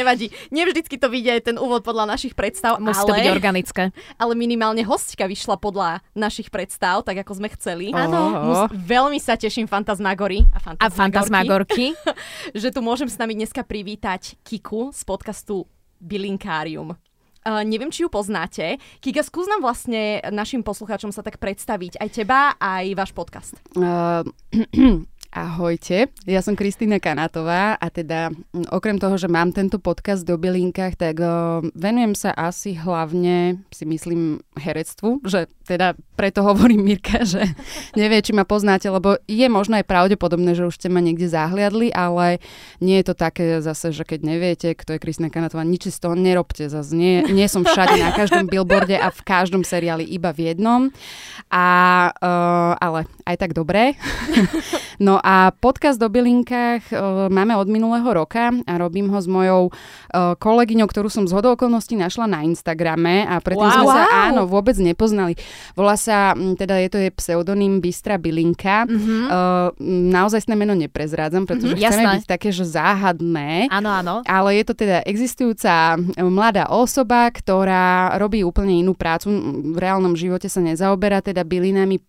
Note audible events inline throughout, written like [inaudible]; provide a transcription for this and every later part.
nevadí. Nevždycky to vidie ten úvod podľa našich predstav, Musí ale, to byť organické. ale minimálne hostka vyšla podľa našich predstav, tak ako sme chceli. Áno. Veľmi sa teším Fantasmagory a A Fantasmagorky, fantasmagorky. [laughs] že tu môžem s nami dneska privítať Kiku z podcastu Bilinkárium. Uh, neviem, či ju poznáte. Kika, skús nám vlastne našim poslucháčom sa tak predstaviť aj teba, aj váš podcast. Uh, [clears throat] ahojte, ja som Kristýna Kanatová a teda okrem toho, že mám tento podcast do bylinkách, tak uh, venujem sa asi hlavne, si myslím, herectvu, že teda preto hovorím Mirka, [laughs] že nevie, či ma poznáte, lebo je možno aj pravdepodobné, že už ste ma niekde zahliadli, ale nie je to také zase, že keď neviete, kto je Kristýna Kanatová, nič z toho nerobte zase. Nie, nie som všade na každom billboarde a v každom seriáli iba v jednom. A, uh, ale aj tak dobré. [laughs] No a podcast o bylinkách uh, máme od minulého roka a robím ho s mojou uh, kolegyňou, ktorú som z hodou okolností našla na Instagrame a predtým Wow. sme sa áno vôbec nepoznali. Volá sa, teda je to je pseudonym Bystra Bylinka. Mhm. Uh, naozaj meno neprezrádzam, pretože Mhm, chceme jasné. byť také, že záhadné. Áno, áno. Ale je to teda existujúca mladá osoba, ktorá robí úplne inú prácu. V reálnom živote sa nezaoberá teda bylinami e,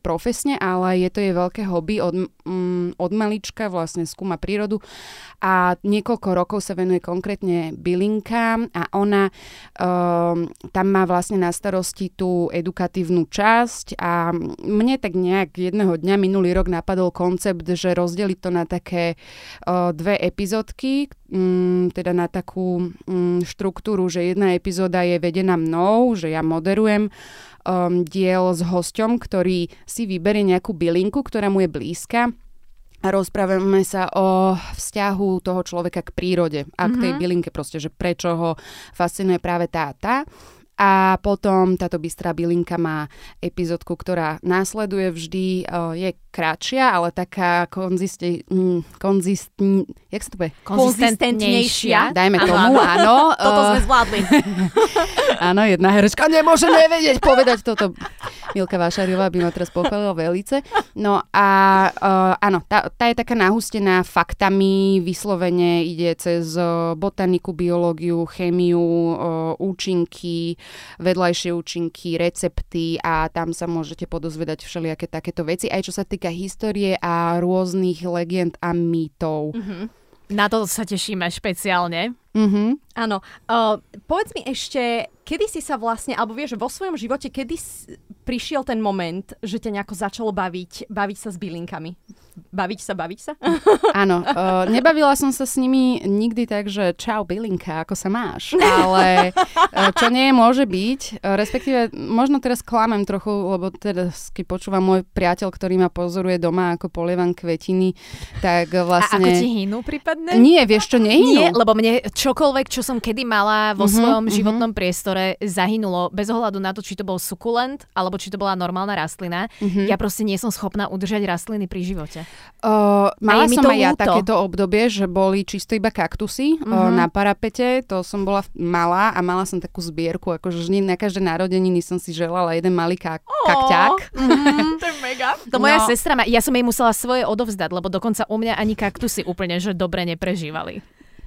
profesne, ale je to jej veľké hobby od, mm, od malička, vlastne skúma prírodu a niekoľko rokov sa venuje konkrétne bylinkám a ona e, tam má vlastne na starosti tú edukatívnu časť a mne tak nejak jedného dňa minulý rok napadol koncept, že rozdeliť to na také uh, dve epizódky, mm, teda na takú mm, štruktúru, že jedna epizóda je vedená mnou, že ja moderujem um, diel s hosťom, ktorý si vyberie nejakú bylinku, ktorá mu je blízka a rozprávame sa o vzťahu toho človeka k prírode a k tej bylinke proste, že prečo ho fascinuje práve tá a tá. A potom táto bystrá bylinka má epizódku, ktorá následuje vždy, je kratšia, ale taká konziste, mm, konzistn, jak sa to povie? Konzistentnejšia. Dajme Áno, tomu, áno. [laughs] Toto sme zvládli. [laughs] Áno, jedna herečka nemôže nevedieť povedať toto. Milka Vášariová by ma teraz pochválila velice. No a uh, áno, tá, tá je taká nahustená faktami, vyslovene ide cez botaniku, biológiu, chémiu, uh, účinky, vedľajšie účinky, recepty a tam sa môžete podozvedať všelijaké takéto veci, aj čo sa týka histórie a rôznych legend a mýtov. Na to sa tešíme špeciálne. Mhm. Áno. Uh, povedz mi ešte, kedy si sa vlastne, alebo vieš, vo svojom živote, kedy s- prišiel ten moment, že ťa nejako začalo baviť, baviť sa s bylinkami? Baviť sa, baviť sa? [laughs] Áno, uh, nebavila som sa s nimi nikdy tak, že čau bylinka, ako sa máš? Ale uh, čo nie môže byť, uh, respektíve možno teraz klamem trochu, lebo teda keď počúvam môj priateľ, ktorý ma pozoruje doma, ako polievam kvetiny, tak uh, A ako vlastne... ti hynú prípadne? Nie, vieš čo, nehynú. Nie, lebo mne čokoľvek, čo som kedy mala vo Mhm, svojom mhm. životnom priestore, zahynulo bez ohľadu na to, či to bol sukulent, alebo či to bola normálna rastlina. Mhm. Ja proste nie som schopná udržať rastliny pri živote. Uh, mala som to aj ja takéto obdobie, že boli čisto iba kaktusy uh, Mhm. na parapete, to som bola malá a mala som takú zbierku, akože na každé narodeniny som si želala jeden malý kak- kakťák. [laughs] to je mega. To moja No. sestra ma, ja som jej musela svoje odovzdať, lebo dokonca u mňa ani kaktusy úplne, že dobre neprežívali.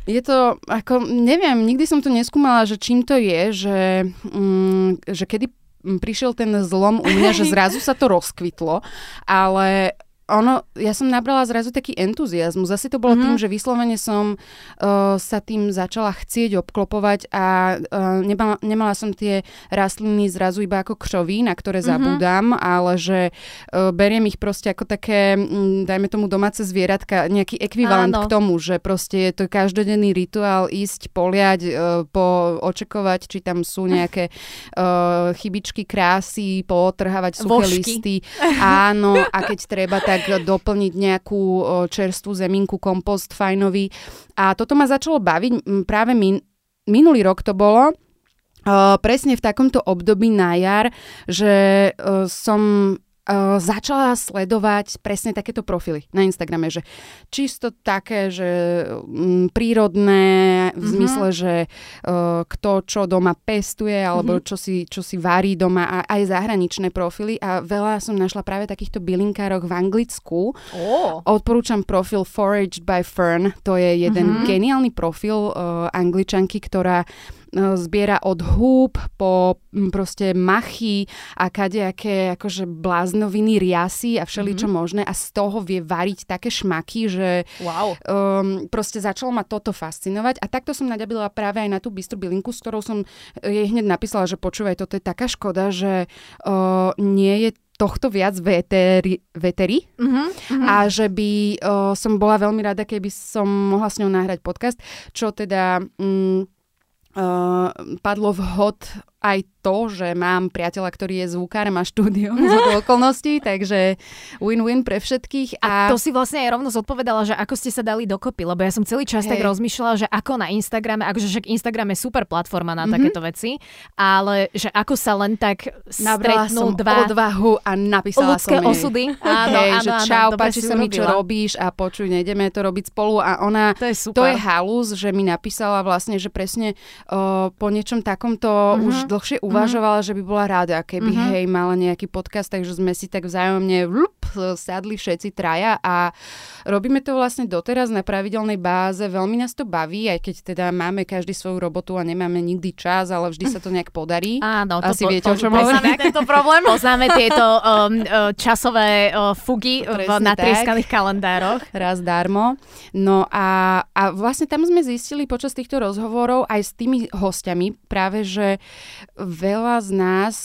Je to, ako, neviem, nikdy som to neskúmala, že čím to je, že, mm, že kedy prišiel ten zlom u mňa, že [laughs] zrazu sa to rozkvitlo, ale ono, ja som nabrala zrazu taký entuziasmus. Zase to bolo mm-hmm. tým, že vyslovene som uh, sa tým začala chcieť obklopovať a uh, nemala, nemala som tie rastliny zrazu iba ako křoví, na ktoré mm-hmm. zabúdam, ale že uh, beriem ich proste ako také, mm, dajme tomu domáce zvieratka, nejaký ekvivalent Áno. k tomu, že proste je to každodenný rituál ísť, poliať, uh, po, očekovať, či tam sú [laughs] nejaké uh, chybičky krásy, potrhávať suché Vožky. listy. Áno, a keď treba, tak doplniť nejakú čerstvú zeminku, kompost fajnový. A toto ma začalo baviť práve min, minulý rok to bolo. Presne v takomto období na jar, že som uh, začala sledovať presne takéto profily na Instagrame, že čisto také, že um, prírodné, v zmysle, mm-hmm. že uh, kto čo doma pestuje, alebo mm-hmm. čo, si, čo si varí doma a aj zahraničné profily a veľa som našla práve takýchto bylinkárok v Anglicku. Oh. Odporúčam profil Foraged by Fern, to je jeden mm-hmm. geniálny profil uh, angličanky, ktorá E, zbiera od húb po proste machy a kadejaké akože bláznoviny, riasy a všeličo mm-hmm. možné a z toho vie variť také šmaky, že wow. um, proste začalo ma toto fascinovať a takto som naďabila práve aj na tú bystru bylinku, s ktorou som jej hneď napísala, že počúvaj, toto je taká škoda, že uh, nie je tohto viac veteri, veteri uh-huh, uh-huh. a že by uh, som bola veľmi rada, keby som mohla s ňou nahrať podcast, čo teda... Um, padlo vhod aj to, že mám priateľa, ktorý je zvukár, má štúdio [laughs] z okolností, takže win-win pre všetkých. A... a to si vlastne aj rovno zodpovedala, že ako ste sa dali dokopy, lebo ja som celý čas hey. tak rozmýšľala, že ako na Instagrame, akože však Instagram je super platforma na mm-hmm. takéto veci, ale že ako sa len tak stretnú dva odvahu a napísala ľudské som jej. osudy. [laughs] Áno, hey, áno, že čau, áno, páči sa mi, čo robíš a počuj, nejdeme to robiť spolu a ona, to je, super. to je halus, že mi napísala vlastne, že presne uh, po niečom takomto mm-hmm. už dlhšie uvažovala, mm-hmm. že by bola rada, keby mm-hmm. hej mala nejaký podcast, takže sme si tak vzájomne vlup, sadli všetci traja a robíme to vlastne doteraz na pravidelnej báze. Veľmi nás to baví, aj keď teda máme každý svoju robotu a nemáme nikdy čas, ale vždy sa to nejak podarí. Áno, to Asi po, viete, po, o čom hovorím. tento problém. Poznáme tieto um, uh, časové uh, fugy v natrieskaných kalendároch. Raz darmo. No a, a vlastne tam sme zistili počas týchto rozhovorov aj s tými hostiami práve, že veľa z nás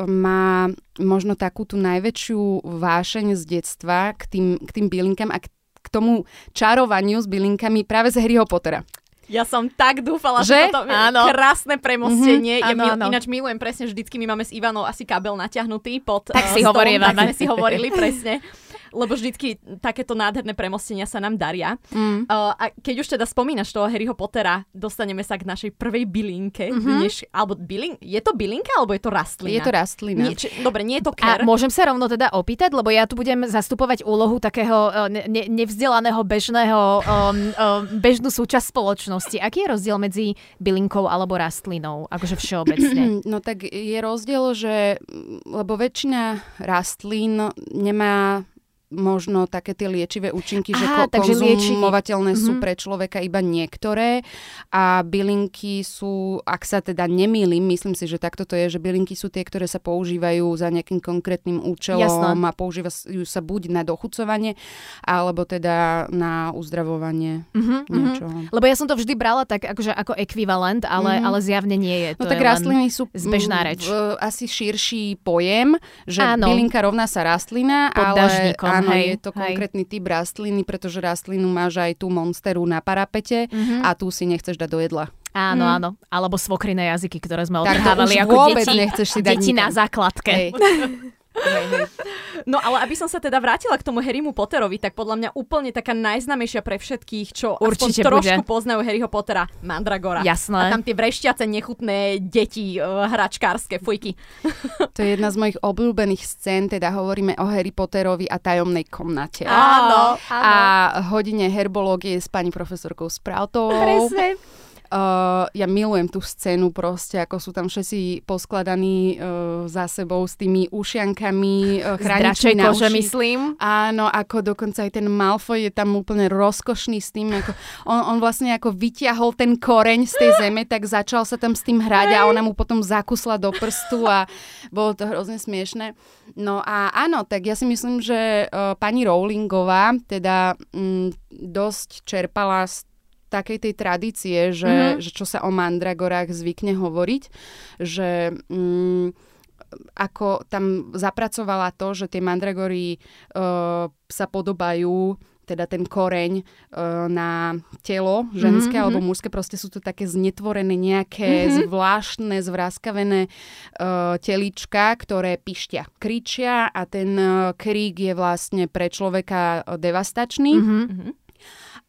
má možno takú tú najväčšiu vášeň z detstva k tým, k tým bylinkám a k, k tomu čarovaniu s bylinkami práve z Harryho Pottera. Ja som tak dúfala, že, že toto áno. krásne premostenie. Mm-hmm, ja áno, mil, áno. Ináč milujem presne vždycky, my máme s Ivanou asi kabel natiahnutý pod Tak uh, si hovoríme. Tak sme si hovorili [laughs] presne lebo vždycky takéto nádherné premostenia sa nám daria. Mm. Uh, a keď už teda spomínaš toho Harryho Pottera, dostaneme sa k našej prvej bylinke. Mm-hmm. Než, alebo bylin, je to bylinka, alebo je to rastlina? Je to rastlina. Nie, či, dobre, nie je to ker. A môžem sa rovno teda opýtať, lebo ja tu budem zastupovať úlohu takého ne, nevzdelaného bežného, um, um, bežnú súčasť spoločnosti. Aký je rozdiel medzi bylinkou alebo rastlinou, akože všeobecne? [clears throat] No tak je rozdiel, že lebo väčšina rastlín nemá možno také tie liečivé účinky, Aha, že ko- konzumovateľné sú mm-hmm. pre človeka iba niektoré a bylinky sú, ak sa teda nemýlim, myslím si, že takto to je, že bylinky sú tie, ktoré sa používajú za nejakým konkrétnym účelom Jasné. a používajú sa buď na dochucovanie, alebo teda na uzdravovanie mm-hmm, niečoho. Lebo ja som to vždy brala tak akože ako ekvivalent, ale, mm-hmm. ale zjavne nie je. No to no tak rastliny sú zbežná reč. Asi širší pojem, že Áno. bylinka rovná sa rastlina, Pod ale áno, hej, je to hej. konkrétny typ rastliny, pretože rastlinu máš aj tú monsteru na parapete mm-hmm. a tu si nechceš dať do jedla. Áno, mm. áno. Alebo svokriné jazyky, ktoré sme odhrávali ako vôbec deti, nechceš si dať deti na základke. Hej. [laughs] Hej, hej. No ale aby som sa teda vrátila k tomu Harrymu Potterovi, tak podľa mňa úplne taká najznamejšia pre všetkých, čo Určite aspoň trošku bude. poznajú Harryho Pottera, Mandragora. Jasné. A tam tie vrešťace, nechutné deti, uh, hračkárske, fujky. [laughs] To je jedna z mojich obľúbených scén, teda hovoríme o Harry Potterovi a tajomnej komnate. Áno, áno. A hodine herbológie s pani profesorkou Sproutovou. Presne. Uh, ja milujem tú scénu proste, ako sú tam všetci poskladaní uh, za sebou s tými ušiankami, [laughs] uh, chráničmi na kože, uši. myslím. Áno, ako dokonca aj ten Malfoy je tam úplne rozkošný s tým, ako on, on vlastne ako vyťahol ten koreň z tej zeme, tak začal sa tam s tým hrať a ona mu potom zakusla do prstu a bolo to hrozne smiešne. No a áno, tak ja si myslím, že uh, pani Rowlingová teda mm, dosť čerpala z takej tej tradície, že, mm-hmm. že čo sa o mandragorách zvykne hovoriť, že... Mm, ako tam zapracovala to, že tie mandragory uh, sa podobajú teda ten koreň uh, na telo ženské mm-hmm. alebo mužské, proste sú to také znetvorené nejaké mm-hmm. zvláštne, zvráskavené uh, telička, ktoré pišťa, kričia a ten uh, krík je vlastne pre človeka devastačný. Mm-hmm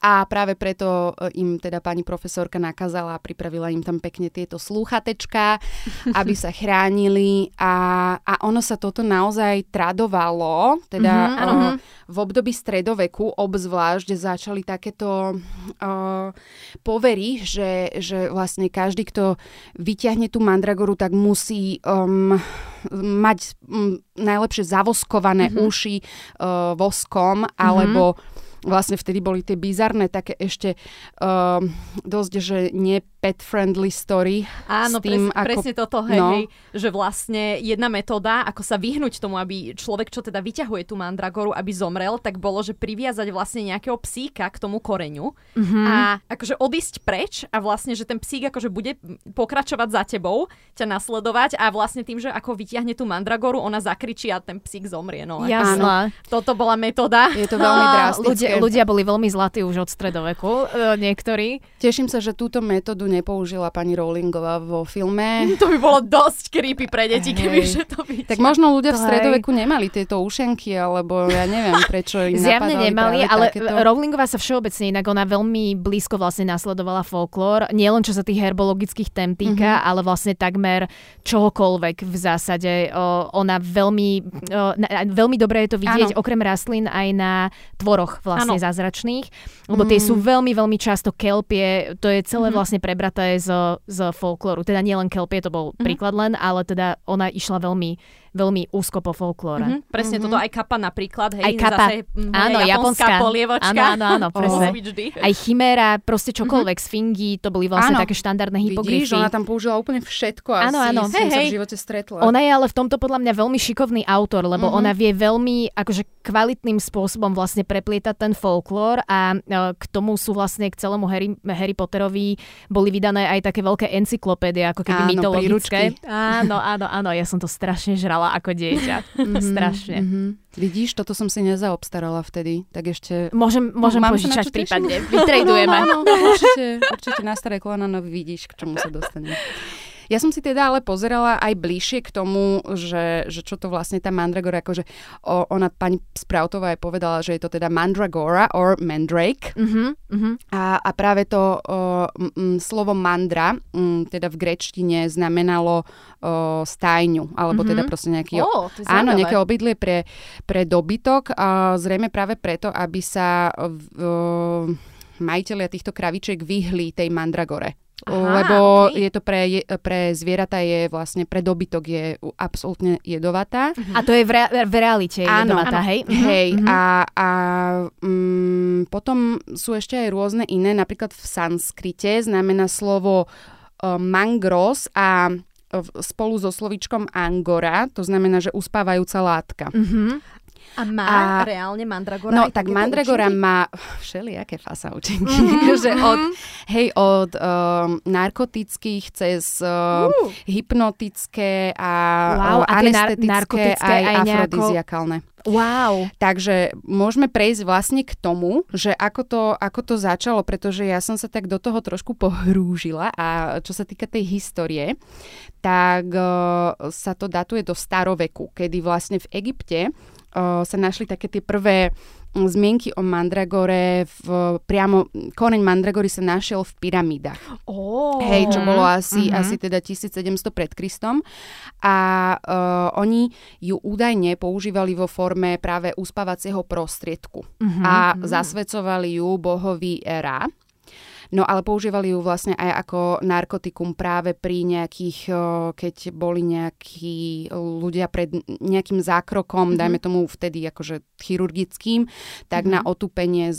A práve preto e, im teda pani profesorka nakázala a pripravila im tam pekne tieto slúchatečka, [laughs] aby sa chránili. A, a ono sa toto naozaj tradovalo, teda mm-hmm, uh, v období stredoveku obzvlášť začali takéto uh, povery, že, že vlastne každý, kto vyťahne tú mandragoru, tak musí um, mať um, najlepšie zavoskované mm-hmm. uši uh, voskom alebo mm-hmm vlastne vtedy boli tie bizarné také ešte uh, dosť, že nie pet-friendly story. Áno, s tým, pres, ako, presne toto, hej, no. hej, že vlastne jedna metóda, ako sa vyhnúť tomu, aby človek, čo teda vyťahuje tú mandragoru, aby zomrel, tak bolo, že priviazať vlastne nejakého psíka k tomu koreňu mm-hmm. a akože odísť preč a vlastne, že ten psík akože bude pokračovať za tebou, ťa nasledovať a vlastne tým, že ako vyťahne tú mandragoru, ona zakričí a ten psík zomrie. No, Jasné. Toto bola metóda. Je to veľmi [laughs] drastické. Ľudia, ľudia boli veľmi zlatí už od stredoveku, e, niektorí. Teším sa, že túto metódu nepoužila pani Rowlingová vo filme. [laughs] To by bolo dosť creepy pre deti, keby že to by. Tak možno ľudia v stredoveku nemali tieto ušenky, alebo ja neviem, prečo im Zjavne nemali, ale takéto... Rowlingová sa všeobecne inak ona veľmi blízko vlastne nasledovala folklór, nielen čo sa tých herbologických tém týka, mm-hmm. ale vlastne takmer čohokoľvek v zásade. Ona veľmi, veľmi dobre je to vidieť, ano. okrem rastlín aj na tvoroch vlastne ano. zázračných, lebo mm. tie sú veľmi, veľmi často kelpie, to je celé mm. vlastne prebraté z, z folklóru. Teda nielen kelpie, to bol mm. príklad len, ale teda ona išla veľmi veľmi úzko po folklóre. Mm-hmm, presne mm-hmm. toto, aj kapa napríklad, hej, aj kapa, zase, mm, áno, japonská, polievočka. Áno, áno, áno, presne. Aj chiméra, proste čokoľvek, mm-hmm. sfingy, to boli vlastne áno. také štandardné hypogryfy. Vidíš, ona tam použila úplne všetko, áno, asi áno. Hej, hej. sa v živote stretla. Ona je ale v tomto podľa mňa veľmi šikovný autor, lebo mm-hmm. ona vie veľmi akože kvalitným spôsobom vlastne preplietať ten folklór a e, k tomu sú vlastne k celému Harry, Harry Potterovi boli vydané aj také veľké encyklopédie, ako keby áno, mytologické. Príručky. Áno, áno, áno, ja som to strašne žrala ako dieťa. Mm-hmm, [laughs] Strašne. Mm-hmm. Vidíš, toto som si nezaobstarala vtedy, tak ešte... Môžem, môžem Mám požičať prípadne. Vytredujeme. Áno, [laughs] určite, určite na staré kolena no vidíš, k čomu sa dostane. Ja som si teda ale pozerala aj bližšie k tomu, že, že čo to vlastne tá mandragora, akože o, ona pani Sproutová aj povedala, že je to teda mandragora or mandrake. Uh-huh, uh-huh. A, a práve to o, m, slovo mandra, m, teda v grečtine znamenalo o, stajňu, alebo uh-huh. teda proste nejaký... Oh, áno, nejaké obydlie pre, pre dobytok. A zrejme práve preto, aby sa v, o, majiteľia týchto kravičiek vyhli tej mandragore. Aha, lebo okay. je to pre, pre zvieratá je vlastne, pre dobytok je absolútne jedovatá. Uh-huh. A to je v, re, v realite áno, jedovatá, áno. hej? Uh-huh. Hej, uh-huh. a, a um, potom sú ešte aj rôzne iné, napríklad v sanskrite znamená slovo uh, mangros a spolu so slovičkom angora, to znamená, že uspávajúca látka. Uh-huh. A má a, reálne mandragora? No, tak mandragora účinky? má všelijaké fasa účinky. Mm-hmm. [laughs] že od, hej, od um, narkotických cez uh, uh. hypnotické a, wow, a anestetické nar- aj, aj afrodiziakálne. Wow. Takže môžeme prejsť vlastne k tomu, že ako to, ako to začalo, pretože ja som sa tak do toho trošku pohrúžila a čo sa týka tej histórie, tak uh, sa to datuje do staroveku, kedy vlastne v Egypte sa našli také tie prvé zmienky o mandragore, v, priamo koreň mandragory sa našiel v pyramídach. Oh. Hej, čo bolo asi, uh-huh. asi teda 1700 pred Kristom. A uh, oni ju údajne používali vo forme práve uspávacieho prostriedku. Uh-huh. A zasvedcovali ju bohovi Ra. No ale používali ju vlastne aj ako narkotikum práve pri nejakých, keď boli nejakí ľudia pred nejakým zákrokom, mm-hmm. dajme tomu vtedy akože chirurgickým, tak mm-hmm. na otupenie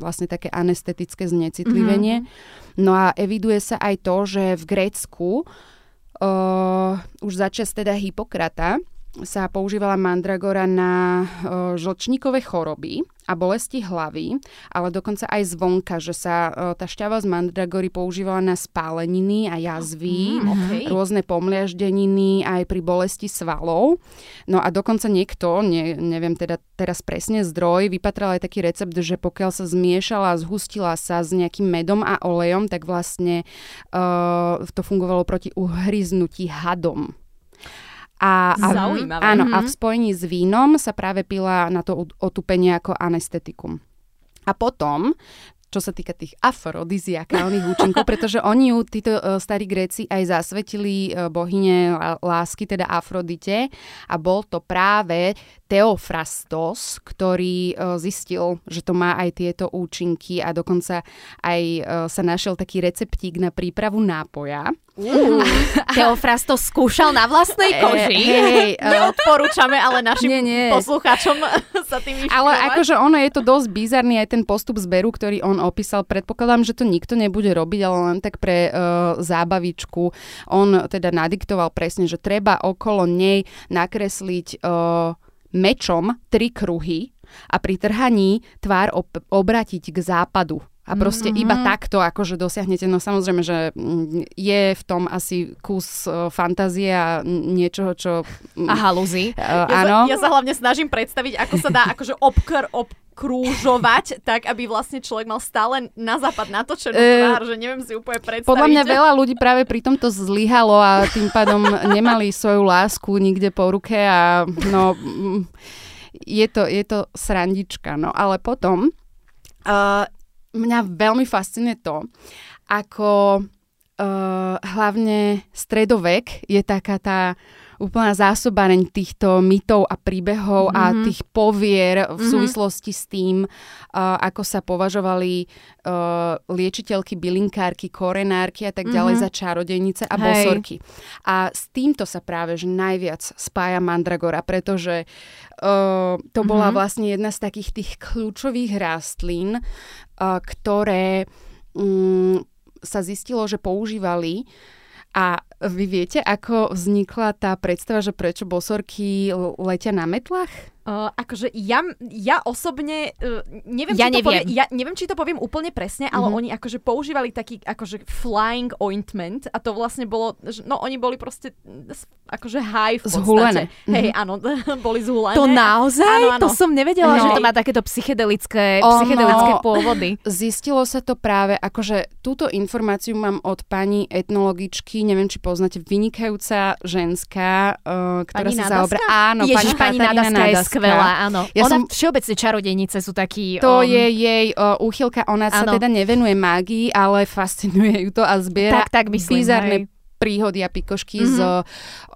vlastne také anestetické znecitlivenie. Mm-hmm. No a eviduje sa aj to, že v Grécku uh, už začas teda Hipokrata sa používala mandragora na uh, žlčníkové choroby a bolesti hlavy, ale dokonca aj zvonka, že sa uh, tá šťava z mandragory používala na spáleniny a jazvy, mm, okay. rôzne pomliaždeniny aj pri bolesti svalov. No a dokonca niekto, ne, neviem teda teraz presne zdroj, vypatral aj taký recept, že pokiaľ sa zmiešala, zhustila sa s nejakým medom a olejom, tak vlastne uh, to fungovalo proti uhryznutí hadom. A, a, Zaujímavé. Áno, a v mhm. spojení s vínom sa práve pila na to otupenie ako anestetikum. A potom čo sa týka tých afrodiziakálnych účinkov, [laughs] pretože oni ju, títo uh, starí Gréci, aj zasvetili uh, bohyne lásky, teda Afrodite a bol to práve Teofrastos, ktorý uh, zistil, že to má aj tieto účinky a dokonca aj sa našiel taký receptík na prípravu nápoja. Uh, [laughs] Teofras to skúšal na vlastnej koži. Hey, uh, [laughs] Neodporúčame ale našim nie, nie. poslucháčom [laughs] sa tým inšpirovať. Ale akože ono je to dosť bizarný aj ten postup zberu, ktorý on opísal. Predpokladám, že to nikto nebude robiť, ale len tak pre uh, zábavičku. On teda nadiktoval presne, že treba okolo nej nakresliť uh, mečom tri kruhy a pri trhaní tvár ob- obratiť k západu. A proste mm-hmm. iba takto akože dosiahnete. No samozrejme, že mm, je v tom asi kus uh, fantázie a niečoho, čo... A halúzy. Uh, ja áno. Sa, ja sa hlavne snažím predstaviť, ako sa dá akože obkr, ob, krúžovať, [laughs] tak aby vlastne človek mal stále na západ natočenú e, tvár, že neviem si úplne predstaviť. Podľa mňa veľa ľudí práve pri tomto zlyhalo a tým pádom nemali svoju lásku nikde po ruke a no mm, je to, je to srandička. No ale potom uh, mňa veľmi fascinuje to, ako uh, hlavne stredovek je taká tá úplná zásobareň týchto mytov a príbehov mm-hmm. a mhm. tých povier v mm-hmm. súvislosti s tým, uh, ako sa považovali uh, liečiteľky, bylinkárky, korenárky a tak ďalej mm-hmm. za čarodejnice a Hej. bosorky. A s týmto sa práve že najviac spája Mandragora, pretože uh, to bola mm-hmm. vlastne jedna z takých tých kľúčových rastlín, uh, ktoré um, sa zistilo, že používali a vy viete, ako vznikla tá predstava, že prečo bosorky letia na metlách? Uh, akože ja, ja osobne uh, neviem, ja či neviem. To poviem, ja neviem, či to poviem úplne presne, ale mm-hmm. oni akože používali taký akože flying ointment a to vlastne bolo, no oni boli proste akože high v podstate. Zhulené. Hej, mm-hmm. áno, [laughs] boli zhulené. To naozaj? Áno, áno. To som nevedela, no. že to má takéto psychedelické, ono, psychedelické pôvody. Zistilo sa to práve, akože túto informáciu mám od pani etnologičky, neviem, či poznáte, vynikajúca ženská, uh, ktorá pani sa zaoberá. Áno, Ježiš, pani, pani Nadaska skvelá, áno. Ja ona som... všeobecne čarodejnice sú takí... To um... je jej uh, úchylka, ona áno. sa teda nevenuje mágii, ale fascinuje ju to a zbiera tak, tak myslím, bizarné hej príhody a pikošky mm-hmm. z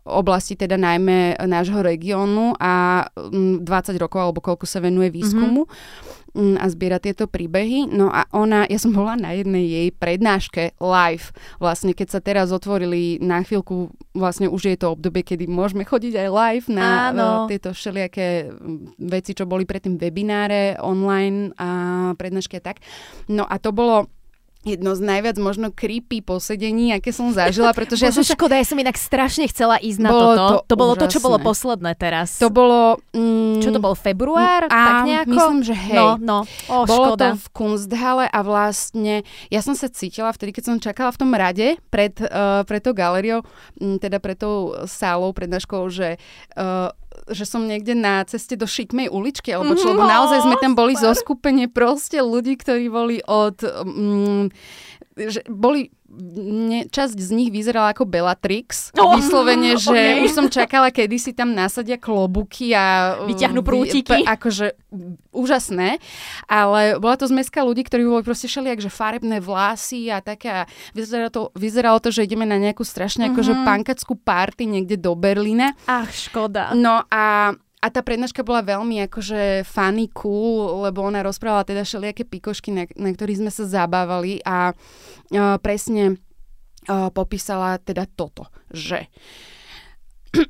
oblasti teda najmä nášho regiónu a 20 mm, rokov alebo koľko sa venuje výskumu. Mm-hmm a zbiera tieto príbehy. No a ona, ja som bola na jednej jej prednáške live, vlastne keď sa teraz otvorili na chvíľku, vlastne už je to obdobie, kedy môžeme chodiť aj live na Áno. tieto všelijaké veci, čo boli predtým webináre, online a prednášky a tak. No a to bolo jedno z najviac možno creepy posedení, aké som zažila, [laughs] pretože ja som... škoda, ja som inak strašne chcela ísť na bolo toto. To, to bolo to, čo bolo posledné teraz. To bolo... Mm, čo to bol, február? A, tak nejako? Myslím, že hej. No, no. O, bolo škoda. to v Kunsthalle a vlastne ja som sa cítila vtedy, keď som čakala v tom rade pred, uh, pred tou galériou, um, teda pred tou sálou, pred naškou, že uh, že som niekde na ceste do šikmej uličky, alebo čo, lebo naozaj sme tam boli zo skupenie proste ľudí, ktorí boli od... Um, že boli ne, časť z nich vyzerala ako Bellatrix. [laughs] Oh, Vyslovene, [laughs] že okay. už som čakala, kedy si tam nasadia klobuky a... Vyťahnú prútiky. P- akože úžasné. Ale bola to zmeska ľudí, ktorí boli proste šeli že farebné vlasy a také. Vyzeralo to, vyzeralo to, že ideme na nejakú strašne mm-hmm. akože pankackú party niekde do Berlína. Ach, škoda. No a a tá prednáška bola veľmi akože funny, cool, lebo ona rozprávala teda všelijaké pikošky, na, na ktorých sme sa zabávali a uh, presne uh, popísala teda toto, že [clears throat]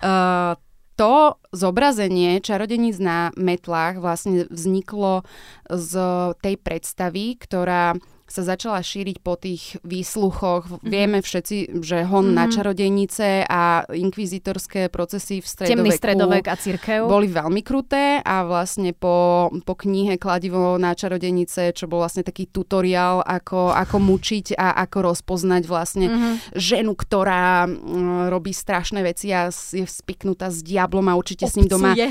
uh, to zobrazenie čarodeníc na metlách vlastne vzniklo z tej predstavy, ktorá sa začala šíriť po tých výsluchoch. Mm-hmm. Vieme všetci, že hon mm-hmm. na čarodejnice a inkvizitorské procesy v stredoveku Temný stredovek a církev. boli veľmi kruté a vlastne po, po knihe Kladivo na čarodejnice, čo bol vlastne taký tutoriál, ako, ako mučiť a ako rozpoznať vlastne mm-hmm. ženu, ktorá m, robí strašné veci a je spiknutá s diablom a určite Obcuje. s ním doma e,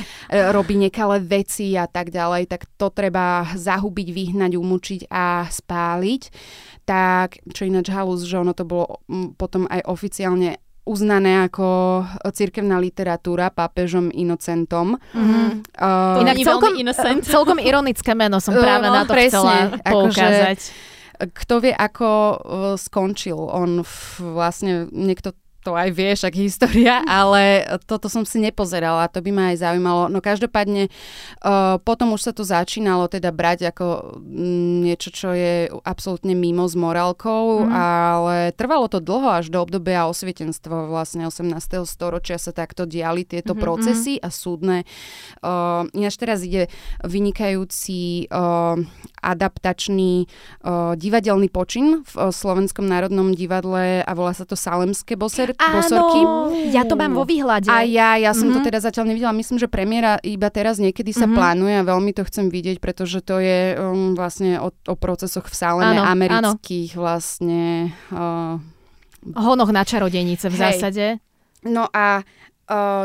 robí nekalé veci a tak ďalej, tak to treba zahubiť, vyhnať, umučiť a spáliť, tak čo ináč halus, že ono to bolo potom aj oficiálne uznané ako cirkevná literatúra pápežom Inocentom. Mm-hmm. Uh, Inak celkom, innocent. [laughs] celkom ironické meno som práve No, na to presne, chcela akože- poukázať. kto vie, ako uh, skončil. On f- vlastne, niekto to aj vie, však história, [laughs] ale toto som si nepozerala, to by ma aj zaujímalo. No každopádne uh, potom už sa to začínalo teda brať ako mm, niečo, čo je absolútne mimo s morálkou, Mhm. ale trvalo to dlho až do obdobia osvietenstva vlastne 18. storočia sa takto diali tieto Mhm, procesy a súdne. Uh, ináč teraz ide vynikajúci uh, adaptačný uh, divadelný počin v uh, Slovenskom národnom divadle a volá sa to Salemské boser, bosorky. ja to mám vo výhľade. A ja, ja som Mhm. to teda zatiaľ nevidela. Myslím, že premiéra iba teraz niekedy sa Mhm. plánuje a veľmi to chcem vidieť, pretože to je um, vlastne o, o procesoch v Saleme Áno, áno. amerických vlastne. Uh, Honoch na čarodejnice v Hej. zásade. No a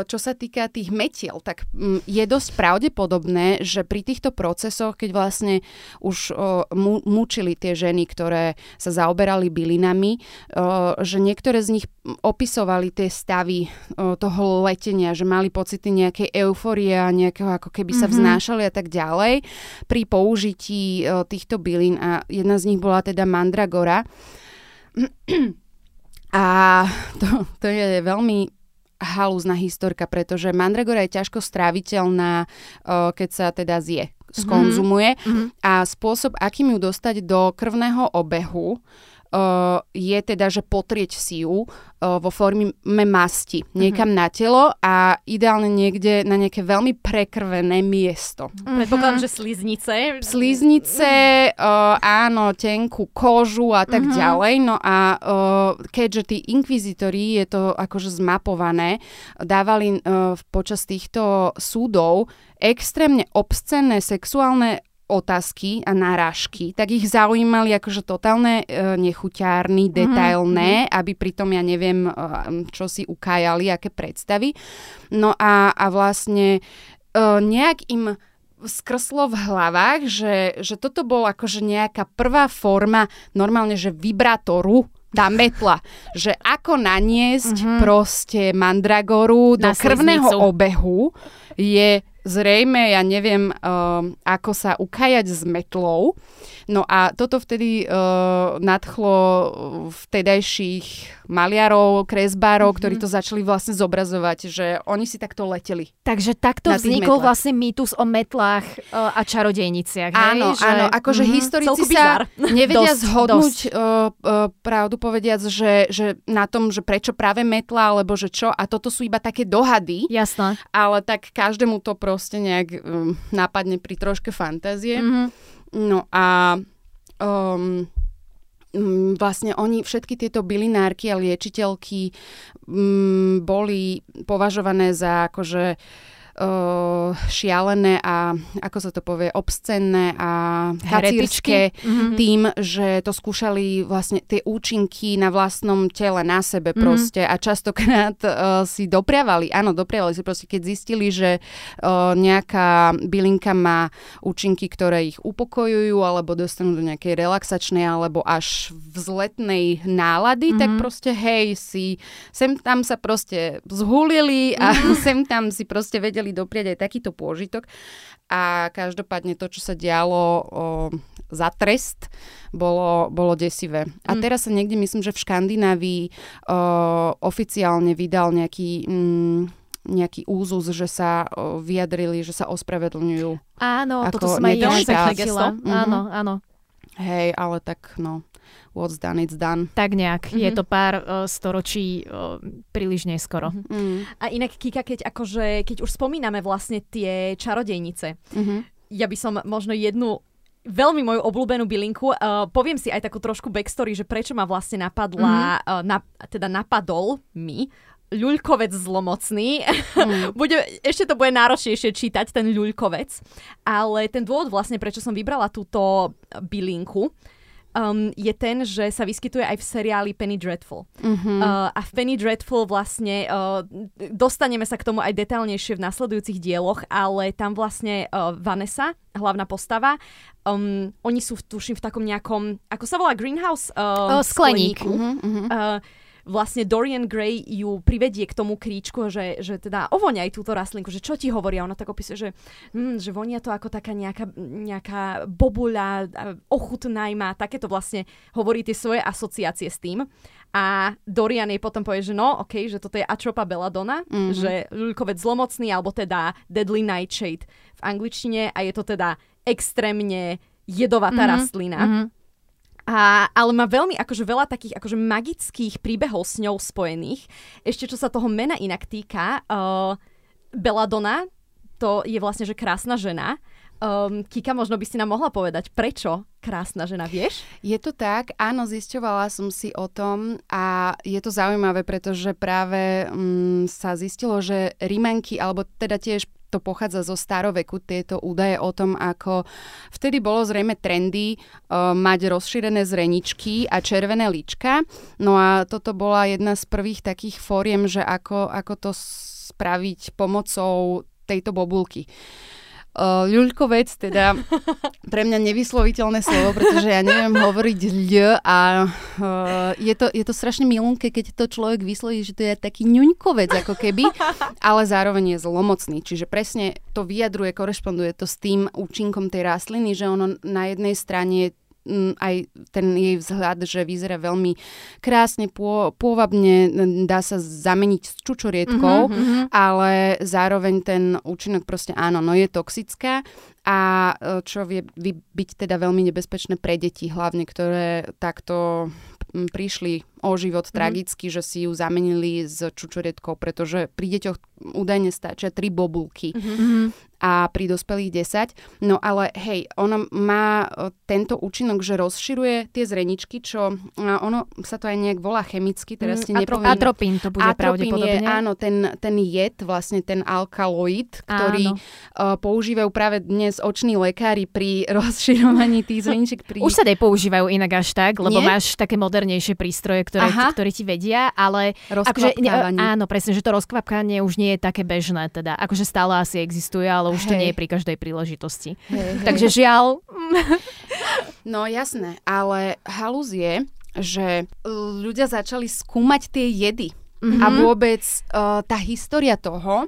čo sa týka tých metiel, tak mm, je dosť pravdepodobné, že pri týchto procesoch, keď vlastne už mu, mučili tie ženy, ktoré sa zaoberali bylinami, uh, že niektoré z nich opisovali tie stavy toho letenia, že mali pocity nejakej euforie a nejakého ako keby sa Mhm. vznášali a tak ďalej pri použití týchto bylín a jedna z nich bola teda mandragora. [clears throat] A to, to je veľmi halúzna historka, pretože mandragora je ťažko stráviteľná, keď sa teda zje, skonzumuje. Mhm. A spôsob, akým ju dostať do krvného obehu, je teda, že potrieť si ju uh, vo forme masti niekam na telo a ideálne niekde na nejaké veľmi prekrvené miesto. Predpokladám, že sliznice. Sliznice, uh, áno, tenkú kožu a tak Mhm. ďalej. No a keďže tí inkvizitori, je to akože zmapované, dávali počas týchto súdov extrémne obscenné sexuálne otázky a náražky, tak ich zaujímali akože totálne e, nechuťárny, detailné, aby pritom ja neviem, e, čo si ukájali, aké predstavy. No a, a vlastne e, nejak im skrslo v hlavách, že, že toto bol akože nejaká prvá forma normálne, že vibratoru tá metla, že ako naniesť Mhm. proste mandragoru do Na krvného obehu je zrejme, ja neviem, um, ako sa ukajať s metlou. No a toto vtedy uh, nadchlo vtedajších maliarov, kresbárov, ktorí to začali vlastne zobrazovať, že oni si takto leteli. Takže takto vznikol metlách. vlastne mýtus o metlách uh, a čarodejniciach. Áno, hej? že... áno, akože Mhm. historici sa [laughs] nevedia Dosť, zhodnúť uh, uh, pravdu povediac, že, že na tom, že prečo práve metla, alebo že čo, a toto sú iba také dohady, Jasné. ale tak každému to proste nejak um, napadne pri troške fantázie. Mhm. No a um, vlastne oni, všetky tieto bylinárky a liečiteľky um, boli považované za akože uh, šialené a ako sa to povie, obscenné a kacírske Mhm. tým, že to skúšali vlastne tie účinky na vlastnom tele, na sebe Mhm. proste a častokrát uh, [laughs] si dopriavali, áno, dopriavali si proste, keď zistili, že uh, nejaká bylinka má účinky, ktoré ich upokojujú alebo dostanú do nejakej relaxačnej alebo až vzletnej nálady, Mhm. tak proste hej, si sem tam sa proste zhulili a Mhm. [laughs] sem tam si proste vedeli dopriať aj takýto pôžitok a každopádne to, čo sa dialo o, za trest, bolo, bolo desivé. A Mm. teraz sa niekde, myslím, že v Škandinávii o, oficiálne vydal nejaký... Mm, nejaký úzus, že sa vyjadrili, že sa ospravedlňujú. Áno, Ako toto som aj ja zachytila. Mhm. Áno, áno. Hej, ale tak no, what's done, it's done. Tak nejak. Je Mhm. to pár uh, storočí uh, príliš neskoro. Mhm. Mm. A inak, Kika, keď, akože, keď už spomíname vlastne tie čarodejnice, Mm-hmm. ja by som možno jednu veľmi moju obľúbenú bylinku. Uh, poviem si aj takú trošku backstory, že prečo ma vlastne napadla, mm-hmm. uh, na, teda napadol mi ľuľkovec zlomocný. [laughs] Mm. bude, ešte to bude náročnejšie čítať, ten ľuľkovec. Ale ten dôvod vlastne, prečo som vybrala túto bylinku, um, je ten, že sa vyskytuje aj v seriáli Penny Dreadful. Mm-hmm. Uh, a v Penny Dreadful vlastne uh, dostaneme sa k tomu aj detailnejšie v nasledujúcich dieloch, ale tam vlastne uh, Vanessa, hlavná postava, um, oni sú, v- tuším, v takom nejakom, ako sa volá, greenhouse? Uh, O, skleník. Mm-hmm. Uh, vlastne Dorian Gray ju privedie k tomu kríčku, že, že teda ovoňaj túto rastlinku, že čo ti hovoria. Ona tak opisuje, že, mm, že vonia to ako taká nejaká, nejaká bobuľa, ochutnaj ma, takéto vlastne hovorí tie svoje asociácie s tým. A Dorian jej potom povie, že no, ok, že toto je Atropa belladonna, mm-hmm. že ľuľkovec zlomocný, alebo teda Deadly Nightshade v angličtine a je to teda extrémne jedovatá mm-hmm. rastlina. Mm-hmm. A, ale má veľmi akože veľa takých akože magických príbehov s ňou spojených. Ešte čo sa toho mena inak týka, uh, Belladonna, to je vlastne, že krásna žena. Um, Kika, možno by si nám mohla povedať, prečo krásna žena, vieš? Je to tak, áno, zisťovala som si o tom a je to zaujímavé, pretože práve um, sa zistilo, že Rimanky, alebo teda tiež to pochádza zo staroveku, tieto údaje o tom, ako vtedy bolo zrejme trendy uh, mať rozšírené zreničky a červené lička. No a toto bola jedna z prvých takých fóriem, že ako, ako to spraviť pomocou tejto bobulky. Uh, ľuľkovec, teda pre mňa nevysloviteľné slovo, pretože ja neviem hovoriť ľ a uh, je, to, je to strašne milunké, keď to človek vysloví, že to je taký ňuňkovec ako keby, ale zároveň je zlomocný. Čiže presne to vyjadruje, korešponduje to s tým účinkom tej rastliny, že ono na jednej strane aj ten jej vzhľad, že vyzerá veľmi krásne, pô, pôvabne, dá sa zameniť s čučoriedkou, mm-hmm. ale zároveň ten účinok proste áno, no je toxická a e, čo vie byť teda veľmi nebezpečné pre deti, hlavne ktoré takto prišli o život mm. tragicky, že si ju zamenili s čučoriedkou, pretože pri deťoch údajne stačia tri bobulky. Mm-hmm a pri dospelých 10. No ale hej, ono má e, tento účinok, že rozširuje tie zreničky, čo ono sa to aj nejak volá chemicky, teraz si mm, nepoviem. Atropín to bude atropín pravdepodobne. Je, áno, ten, ten jed, vlastne ten alkaloid, ktorý uh, používajú práve dnes oční lekári pri [laughs] rozširovaní tých zreničiek. Pri... Už sa nepoužívajú inak až tak, lebo Nie? máš také modernejšie prístroje, ktoré, ktoré ti vedia, ale akože, áno, presne, že to rozkvapkanie už nie je také bežné, teda akože stále asi existuje, ale už to nie je pri každej príležitosti. Hej, Takže žiaľ. No jasné, ale halus je, že ľudia začali skúmať tie jedy. Mm-hmm. A vôbec uh, tá história toho,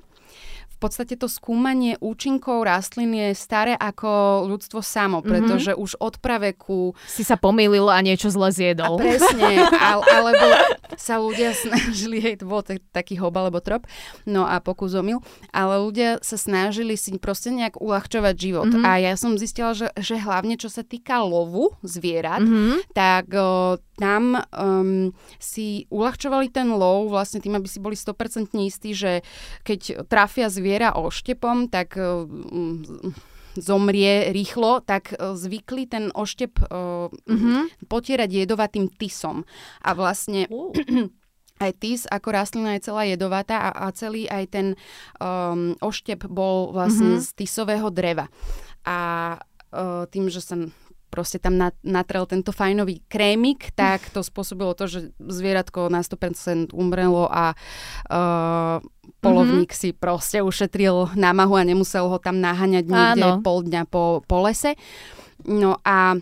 podstate to skúmanie účinkov rastlín je staré ako ľudstvo samo, mhm. pretože mm-hmm. už od praveku... Si sa pomýlil a niečo zle zjedol. A presne, [laughs] ale, alebo sa ľudia snažili, hej, to bol taký hob alebo trop, no a pokus omyl, ale ľudia sa snažili si proste nejak uľahčovať život. Mm-hmm. A ja som zistila, že, že hlavne čo sa týka lovu zvierat, mm-hmm. tak o, tam um, si uľahčovali ten lov vlastne tým, aby si boli 100% istí, že keď trafia zviera zviera oštepom, tak e, zomrie rýchlo, tak e, zvykli ten oštep mm-hmm. potierať jedovatým tisom. A vlastne... Uh. [clears throat] aj tis ako rastlina je celá jedovatá a, a celý aj ten um, oštep bol vlastne mm-hmm. z tisového dreva. A uh, tým, že sa proste tam natrel tento fajnový krémik, tak to spôsobilo to, že zvieratko na 100% umrelo a uh, polovník mm-hmm. si proste ušetril námahu a nemusel ho tam naháňať niekde Áno. pol dňa po, po lese. No a,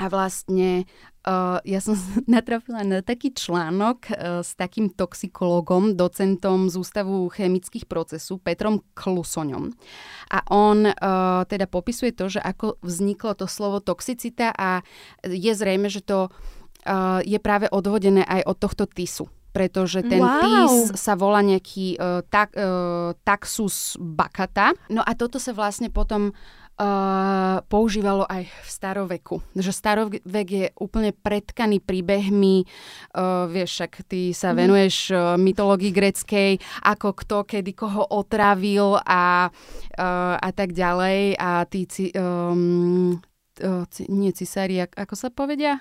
a vlastne Uh, ja som [laughs] natrafila na taký článok uh, s takým toxikologom, docentom z Ústavu chemických procesov, Petrom Klusoňom. A on uh, teda popisuje to, že ako vzniklo to slovo toxicita a je zrejme, že to je práve odvodené aj od tohto tisu pretože ten wow. tis sa volá nejaký uh, tak, uh, taxus bakata. No a toto sa vlastne potom uh, používalo aj v staroveku. Že starovek je úplne predkaný príbehmi, uh, vieš, však ty sa mm. venuješ uh, mytológii greckej, ako kto kedy koho otravil a, uh, a tak ďalej. A tí, um, uh, nie cisári, ako sa povedia?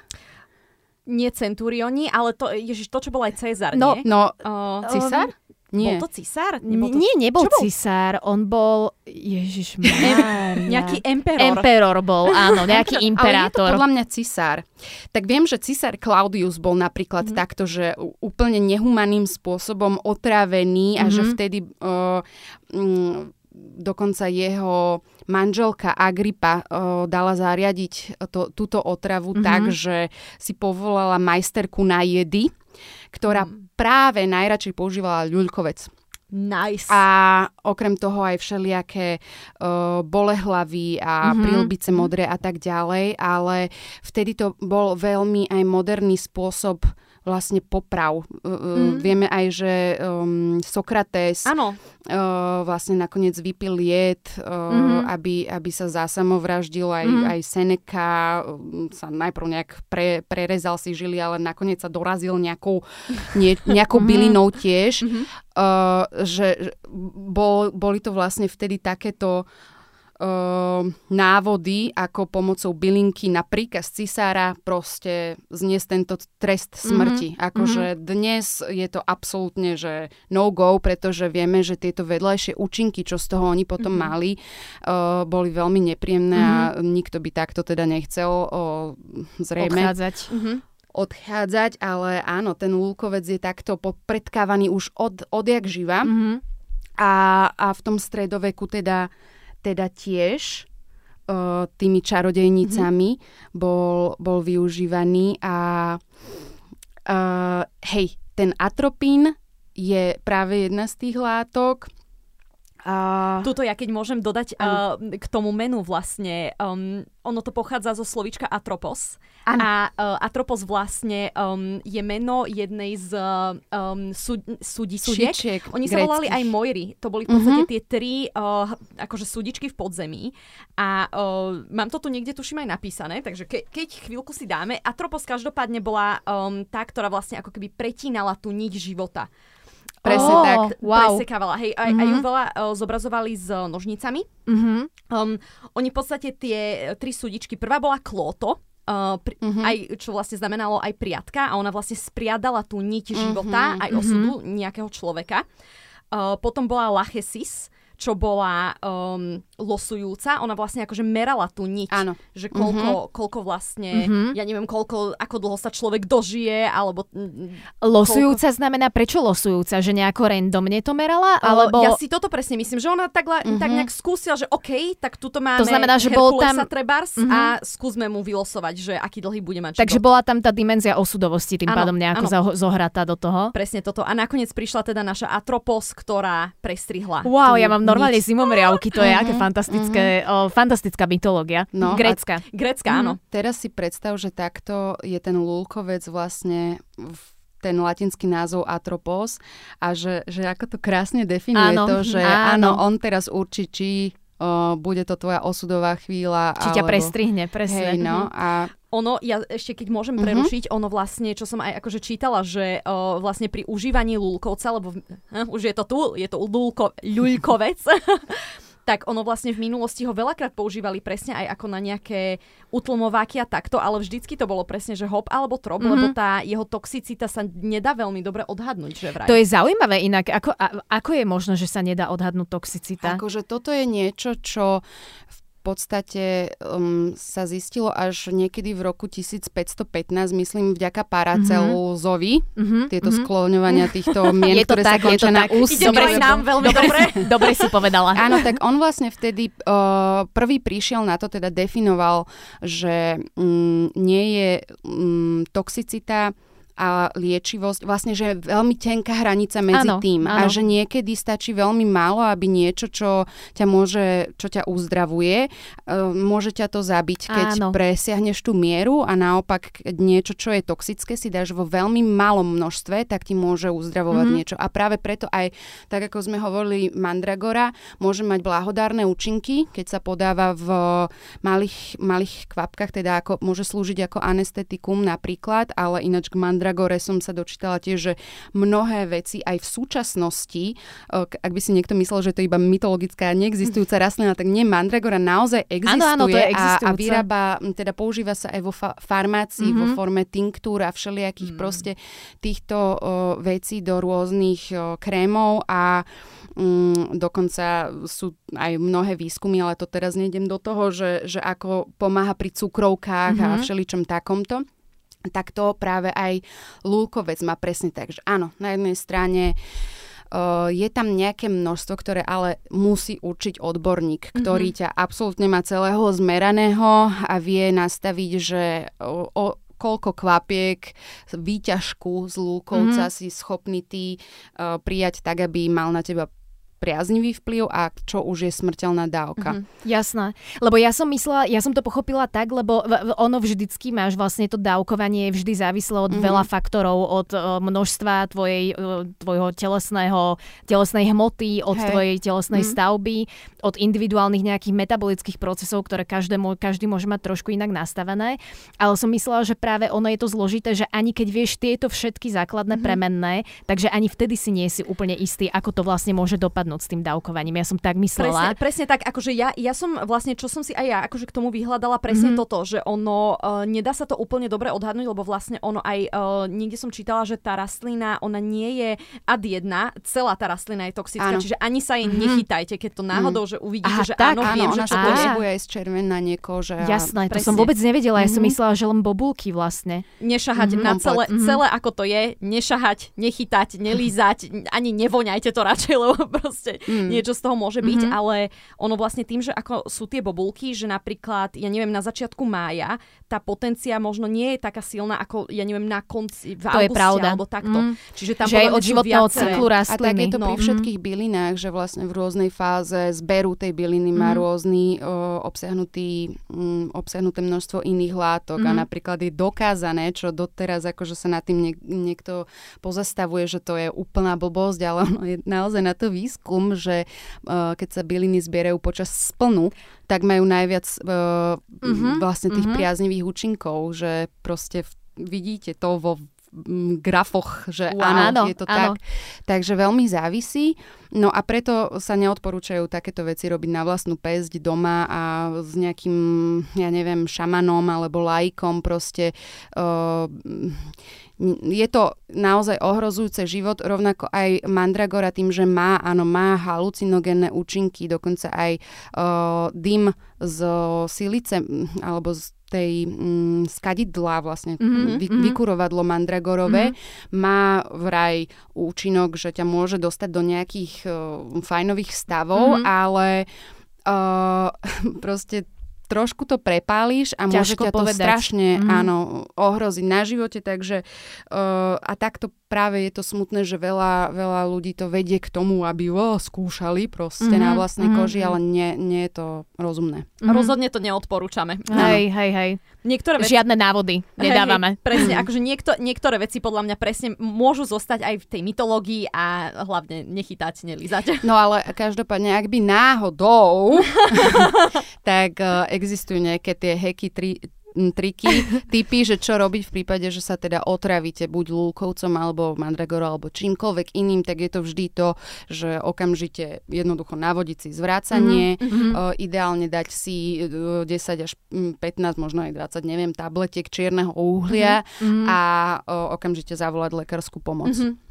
Nie centurioni, ale to, ježiš, to, čo bol aj Cezar, no, nie? No, uh, cisár? Nie. Bol to cisár? Nebol to... Nie, nebol bol? cisár. On bol... Ježiš [laughs] Nejaký emperor. Emperor bol, áno, [laughs] nejaký imperátor. Ale je to podľa mňa cisár. Tak viem, že cisár Claudius bol napríklad mm. takto, že úplne nehumaným spôsobom otrávený a mm-hmm. že mhm. vtedy... Uh, um, dokonca jeho manželka Agripa uh, dala zariadiť to, túto otravu mm-hmm. tak, že si povolala majsterku na jedy, ktorá mm. práve najradšej používala ľuľkovec. Nice. A okrem toho aj všelijaké uh, bolehlavy a mm-hmm. prilbice modré a tak ďalej, ale vtedy to bol veľmi aj moderný spôsob vlastne poprav. Mm. Vieme aj, že um, Sokrates uh, vlastne nakoniec vypil jed, uh, mm-hmm. aby, aby sa zásamovraždil. Aj, mm-hmm. aj Seneca um, sa najprv nejak pre, prerezal si žili, ale nakoniec sa dorazil nejakou, nie, [laughs] nejakou mm-hmm. bylinou tiež. Mm-hmm. Uh, že bol, boli to vlastne vtedy takéto uh, návody, ako pomocou bylinky na príkaz cisára proste zniesť tento trest smrti. Mm-hmm. Akože mm-hmm. dnes je to absolútne, že no go, pretože vieme, že tieto vedľajšie účinky, čo z toho oni potom mm-hmm. mali, uh, boli veľmi nepríjemné mm-hmm. a nikto by takto teda nechcel uh, zrejme. Odchádzať. Mm-hmm odchádzať, ale áno, ten lúkovec je takto predkávaný už od, odjak živa. Mm-hmm. A, a v tom stredoveku teda teda tiež uh, tými čarodejnicami mm-hmm. bol, bol využívaný a uh, hej, ten atropín je práve jedna z tých látok, a... Tuto ja keď môžem dodať uh, k tomu menu vlastne, um, ono to pochádza zo slovička atropos. Ano. A uh, atropos vlastne um, je meno jednej z um, súd, súdičiek. súdičiek. Oni sa volali aj Mojry. To boli v podstate uh-huh. tie tri uh, akože súdičky v podzemí. A uh, mám to tu niekde, tuším, aj napísané, takže ke, keď chvíľku si dáme. Atropos každopádne bola um, tá, ktorá vlastne ako keby pretínala tú niť života. Presne oh, tak. Wow. Presekávala. Hej, aj, mm-hmm. aj ju mhm. veľa uh, zobrazovali s nožnicami. Mm-hmm. Um, oni v podstate tie tri súdičky, prvá bola Klóto, Uh, pri, mm-hmm. aj, čo vlastne znamenalo aj priatka a ona vlastne spriadala tú niť života, mm-hmm. aj osudu mm-hmm. nejakého človeka. Uh, potom bola Lachesis, čo bola um, losujúca, ona vlastne akože merala tú niť, Áno. že koľko, mm-hmm. koľko vlastne, mm-hmm. ja neviem, koľko, ako dlho sa človek dožije, alebo... Losujúca koľko... znamená prečo losujúca? Že nejako randomne to merala? Alebo... Ja si toto presne myslím, že ona tak, mm-hmm. tak nejak skúsila, že OK, tak tuto máme to znamená, že bol tam... trebárs mm-hmm. a skúsme mu vylosovať, že aký dlhý bude mať Takže bola tam tá dimenzia osudovosti tým ano, pádom nejako ano. zohratá do toho? Presne toto. A nakoniec prišla teda naša Atropos, ktorá prestrihla. Wow, ja mám normálne zimomriavky, to je uh-huh, aké fantastické, uh-huh. o, fantastická mytológia. No, Grécka. Grécka, uh-huh. áno. Teraz si predstav, že takto je ten lulkovec vlastne v ten latinský názov atropos a že, že ako to krásne definuje áno, to, že áno. áno, on teraz určí, či o, bude to tvoja osudová chvíľa. Či alebo... ťa prestrihne, presne. Hej, no, a ono, ja ešte keď môžem mhm. prerušiť, uh-huh. ono vlastne, čo som aj akože čítala, že uh, vlastne pri užívaní lúlkovca, lebo uh, [laughs] už je to tu, je to lúlko, ľuľkovec, [laughs] tak ono vlastne v minulosti ho veľakrát používali presne aj ako na nejaké utlmováky a takto, ale vždycky to bolo presne, že hop alebo trop, mm-hmm. lebo tá jeho toxicita sa nedá veľmi dobre odhadnúť, že vraj. To je zaujímavé inak, ako, a, ako je možno, že sa nedá odhadnúť toxicita? Akože toto je niečo, čo v podstate um, sa zistilo až niekedy v roku 1515, myslím, vďaka Paracelúzovi, mm-hmm. tieto mm-hmm. skloňovania týchto [laughs] mien, ktoré tak, sa končia na ús. Dobre, nám veľmi dobre. [laughs] dobre si povedala. Áno, tak on vlastne vtedy uh, prvý prišiel na to, teda definoval, že um, nie je um, toxicita a liečivosť, vlastne, že je veľmi tenká hranica medzi áno, tým áno. a že niekedy stačí veľmi málo, aby niečo, čo ťa môže, čo ťa uzdravuje, uh, môže ťa to zabiť, keď áno. presiahneš tú mieru a naopak niečo, čo je toxické, si dáš vo veľmi malom množstve, tak ti môže uzdravovať mm-hmm. niečo. A práve preto aj, tak ako sme hovorili, mandragora môže mať blahodárne účinky, keď sa podáva v malých, malých kvapkách, teda ako, môže slúžiť ako anestetikum napríklad, ale ináč k mandragora Mandragore som sa dočítala tiež, že mnohé veci aj v súčasnosti, ak by si niekto myslel, že to je iba mytologická neexistujúca rastlina, tak nie, Mandragora naozaj existuje áno, áno, to je a, a vyrába, teda používa sa aj vo fa- farmácii, mm-hmm. vo mhm. forme tinktúr a všelijakých mm. proste týchto o, vecí do rôznych o, krémov a um, dokonca sú aj mnohé výskumy, ale to teraz nejdem do toho, že, že ako pomáha pri cukrovkách mm-hmm. a mhm. všeličom takomto tak to práve aj Lúkovec má presne tak, že áno, na jednej strane Uh, je tam nejaké množstvo, ktoré ale musí určiť odborník, ktorý mm-hmm. ťa absolútne má celého zmeraného a vie nastaviť, že o, o, koľko kvapiek výťažku z lúkovca mm-hmm. si schopný ty uh, prijať tak, aby mal na teba priaznivý vplyv a čo už je smrteľná dávka. Mm-hmm. Jasné. Lebo ja som myslela, ja som to pochopila tak, lebo ono vždycky máš vlastne to dávkovanie vždy závislo od mm-hmm. veľa faktorov, od uh, množstva tvojej, uh, tvojho telesného, telesnej hmoty, od hey. tvojej telesnej mm-hmm. stavby, od individuálnych nejakých metabolických procesov, ktoré každé, každý môže mať trošku inak nastavené. Ale som myslela, že práve ono je to zložité, že ani keď vieš tieto všetky základné mm-hmm. premenné, takže ani vtedy si nie si úplne istý, ako to vlastne môže dopadnúť zvládnuť s tým dávkovaním. Ja som tak myslela. Presne, presne tak, akože ja, ja som vlastne, čo som si aj ja akože k tomu vyhľadala presne mm-hmm. toto, že ono, uh, nedá sa to úplne dobre odhadnúť, lebo vlastne ono aj, uh, niekde som čítala, že tá rastlina, ona nie je ad jedna, celá tá rastlina je toxická, áno. čiže ani sa jej mm-hmm. nechytajte, keď to náhodou, mm. že uvidíte, Aha, že tak, áno, áno, viem, že čo to je. aj z červená kože. Jasné, presne. to som vôbec nevedela, ja som mm-hmm. myslela, že len bobulky vlastne. Nešahať mm-hmm. na celé, mm-hmm. celé ako to je, nešahať, nechytať, nelízať, ani nevoňajte to radšej, [laughs] lebo proste mm. niečo z toho môže byť, mm-hmm. ale ono vlastne tým, že ako sú tie bobulky, že napríklad, ja neviem, na začiatku mája tá potencia možno nie je taká silná ako, ja neviem, na konci, v to auguste, je pravda. alebo takto. Mm. Čiže tam že aj od životného cyklu rastliny. A tak je to no. pri všetkých bylinách, že vlastne v rôznej fáze zberu tej byliny má mm. rôzny o, obsiahnutý, um, obsiahnuté množstvo iných látok mm. a napríklad je dokázané, čo doteraz akože sa nad tým niek- niekto pozastavuje, že to je úplná blbosť, ale ono je naozaj na to výskum, že uh, keď sa byliny zbierajú počas splnu, tak majú najviac mm-hmm. vlastne tých mm-hmm. priaznivých účinkov, že proste vidíte to vo grafoch, že wow, áno, áno, je to áno. tak. Takže veľmi závisí. No a preto sa neodporúčajú takéto veci robiť na vlastnú pesť doma a s nejakým, ja neviem, šamanom alebo lajkom proste. Uh, je to naozaj ohrozujúce život, rovnako aj mandragora tým, že má, áno, má halucinogénne účinky, dokonca aj uh, dym z silice alebo z tej mm, skadidla vlastne mm-hmm, vy, vykurovadlo mandragorové mm-hmm. má vraj účinok, že ťa môže dostať do nejakých uh, fajnových stavov, mm-hmm. ale uh, [laughs] proste trošku to prepáliš a môže ťa to povedať. strašne mm. áno, ohroziť na živote, takže uh, a takto práve je to smutné, že veľa, veľa ľudí to vedie k tomu, aby oh, skúšali proste mm-hmm, na vlastnej mm-hmm. koži, ale nie, nie je to rozumné. Mm-hmm. Rozhodne to neodporúčame. Hej, hej, hej. Niektoré veci... Žiadne návody nedávame. Hej, hej, presne, akože niekto, niektoré veci podľa mňa presne môžu zostať aj v tej mytológii a hlavne nechytať, nelízať. No ale každopádne, ak by náhodou, [laughs] tak uh, existujú nejaké tie heky tri, triky, [laughs] typy, že čo robiť v prípade, že sa teda otravíte buď lúkovcom alebo mandragorou alebo čímkoľvek iným, tak je to vždy to, že okamžite jednoducho navodiť si zvrácanie, mm-hmm. uh, ideálne dať si 10 až 15, možno aj 20, neviem, tabletiek čierneho uhlia mm-hmm. a uh, okamžite zavolať lekárskú pomoc. Mm-hmm.